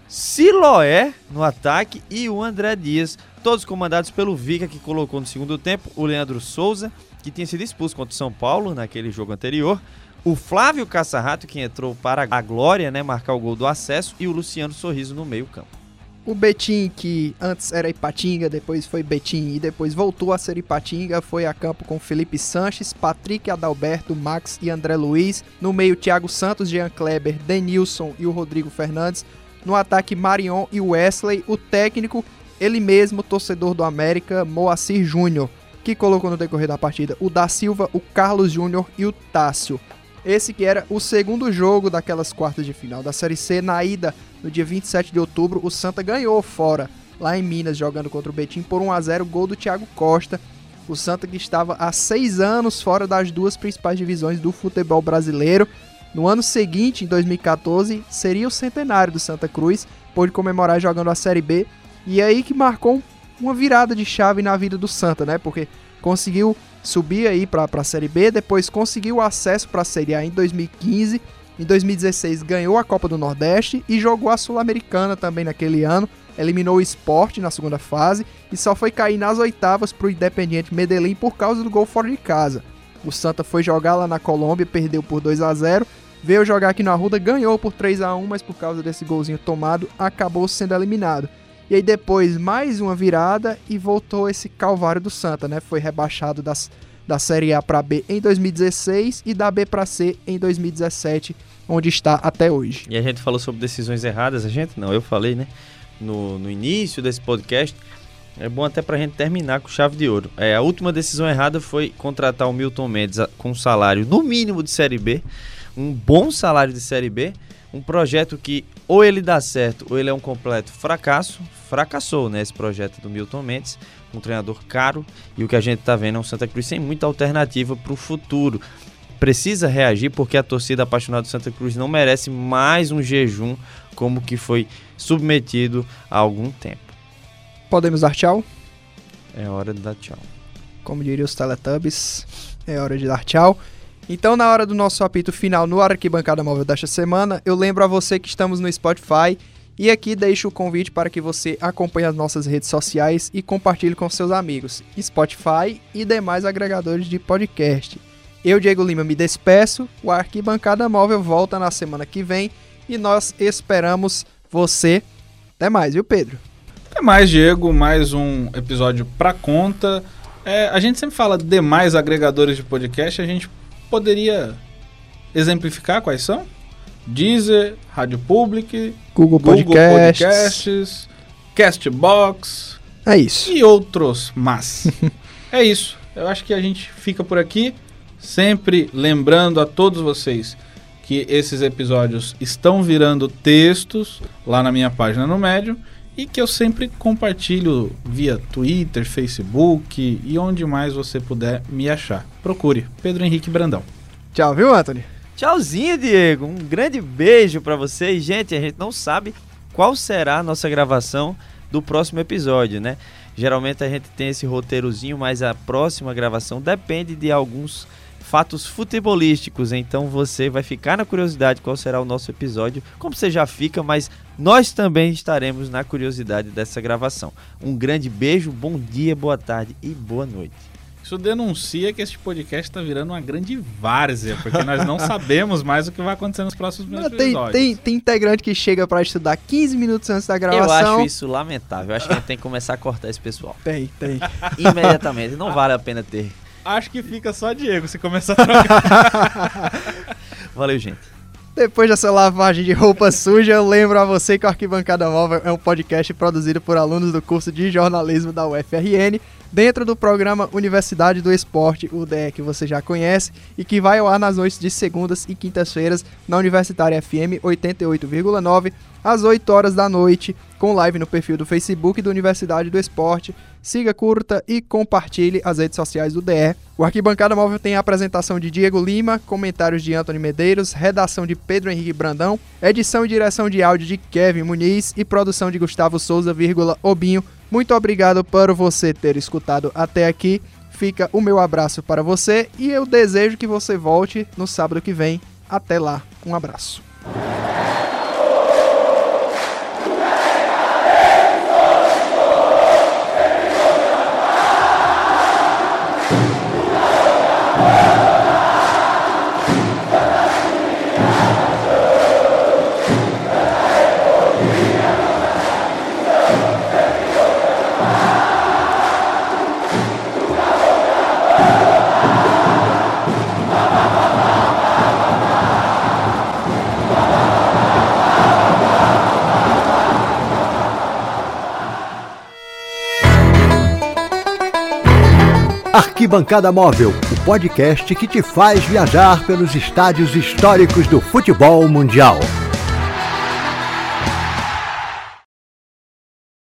Siloé no ataque e o André Dias, todos comandados pelo Vica, que colocou no segundo tempo o Leandro Souza, que tinha sido expulso contra o São Paulo naquele jogo anterior, o Flávio Caçarrato, que entrou para a glória, né, marcar o gol do acesso, e o Luciano Sorriso no meio campo. O Betim, que antes era Ipatinga, depois foi Betim e depois voltou a ser Ipatinga, foi a campo com Felipe Sanches, Patrick Adalberto, Max e André Luiz. No meio, Thiago Santos, Jean Kleber, Denilson e o Rodrigo Fernandes. No ataque, Marion e Wesley. O técnico, ele mesmo, torcedor do América, Moacir Júnior, que colocou no decorrer da partida o da Silva, o Carlos Júnior e o Tássio. Esse que era o segundo jogo daquelas quartas de final da Série C. Na ida, no dia 27 de outubro, o Santa ganhou fora, lá em Minas, jogando contra o Betim por 1 a 0 gol do Thiago Costa. O Santa que estava há seis anos fora das duas principais divisões do futebol brasileiro. No ano seguinte, em 2014, seria o centenário do Santa Cruz, pôde comemorar jogando a Série B. E aí que marcou uma virada de chave na vida do Santa, né? Porque conseguiu subir aí para a Série B, depois conseguiu acesso para a Série A em 2015. Em 2016 ganhou a Copa do Nordeste e jogou a Sul-Americana também naquele ano. Eliminou o Sport na segunda fase e só foi cair nas oitavas para o Independiente Medellín por causa do gol fora de casa. O Santa foi jogar lá na Colômbia, perdeu por 2 a 0 veio jogar aqui na Arruda, ganhou por 3 a 1 mas por causa desse golzinho tomado, acabou sendo eliminado. E aí depois mais uma virada e voltou esse calvário do Santa, né? Foi rebaixado das, da Série A para B em 2016 e da B para C em 2017, onde está até hoje. E a gente falou sobre decisões erradas, a gente não, eu falei, né? No, no início desse podcast. É bom até pra gente terminar com chave de ouro. É, a última decisão errada foi contratar o Milton Mendes com um salário no mínimo de Série B, um bom salário de Série B, um projeto que ou ele dá certo ou ele é um completo fracasso. Fracassou, né, esse projeto do Milton Mendes, um treinador caro e o que a gente tá vendo é um Santa Cruz sem muita alternativa para o futuro. Precisa reagir porque a torcida apaixonada do Santa Cruz não merece mais um jejum como que foi submetido há algum tempo. Podemos dar tchau? É hora de dar tchau. Como diria os Teletubbies, é hora de dar tchau. Então, na hora do nosso apito final no Arquibancada Móvel desta semana, eu lembro a você que estamos no Spotify e aqui deixo o convite para que você acompanhe as nossas redes sociais e compartilhe com seus amigos, Spotify e demais agregadores de podcast. Eu, Diego Lima, me despeço, o Arquibancada Móvel volta na semana que vem e nós esperamos você. Até mais, viu, Pedro? Até mais, Diego. Mais um episódio pra conta. É, a gente sempre fala demais agregadores de podcast. A gente poderia exemplificar quais são? Deezer, Rádio Public, Google, Google Podcasts. Podcasts, Castbox. É isso. E outros mas. [LAUGHS] é isso. Eu acho que a gente fica por aqui. Sempre lembrando a todos vocês que esses episódios estão virando textos lá na minha página no Médio e que eu sempre compartilho via Twitter, Facebook e onde mais você puder me achar. Procure Pedro Henrique Brandão. Tchau, viu, Anthony? Tchauzinho, Diego. Um grande beijo para vocês. Gente, a gente não sabe qual será a nossa gravação do próximo episódio, né? Geralmente a gente tem esse roteirozinho, mas a próxima gravação depende de alguns fatos futebolísticos. Então você vai ficar na curiosidade qual será o nosso episódio, como você já fica, mas nós também estaremos na curiosidade dessa gravação. Um grande beijo, bom dia, boa tarde e boa noite. Isso denuncia que este podcast está virando uma grande várzea, porque nós não [LAUGHS] sabemos mais o que vai acontecer nos próximos Não, episódios. tem, tem, tem integrante que chega pra estudar 15 minutos antes da Eu gravação. acho isso lamentável. Eu acho que a gente tem que começar a cortar esse pessoal. Tem, tem. [LAUGHS] Imediatamente. Não vale a pena ter. Acho que fica só Diego se começar a trocar. [LAUGHS] Valeu, gente. Depois dessa lavagem de roupa suja, eu lembro a você que o Arquibancada Móvel é um podcast produzido por alunos do curso de jornalismo da UFRN, dentro do programa Universidade do Esporte, o DE que você já conhece, e que vai ao ar nas noites de segundas e quintas-feiras na Universitária FM 88,9, às 8 horas da noite, com live no perfil do Facebook da Universidade do Esporte. Siga, curta e compartilhe as redes sociais do DE. O Arquibancada Móvel tem a apresentação de Diego Lima, comentários de Antônio Medeiros, redação de Pedro Henrique Brandão, edição e direção de áudio de Kevin Muniz e produção de Gustavo Souza, vírgula, Obinho. Muito obrigado por você ter escutado até aqui. Fica o meu abraço para você e eu desejo que você volte no sábado que vem. Até lá. Um abraço. Arquibancada Móvel, o podcast que te faz viajar pelos estádios históricos do futebol mundial.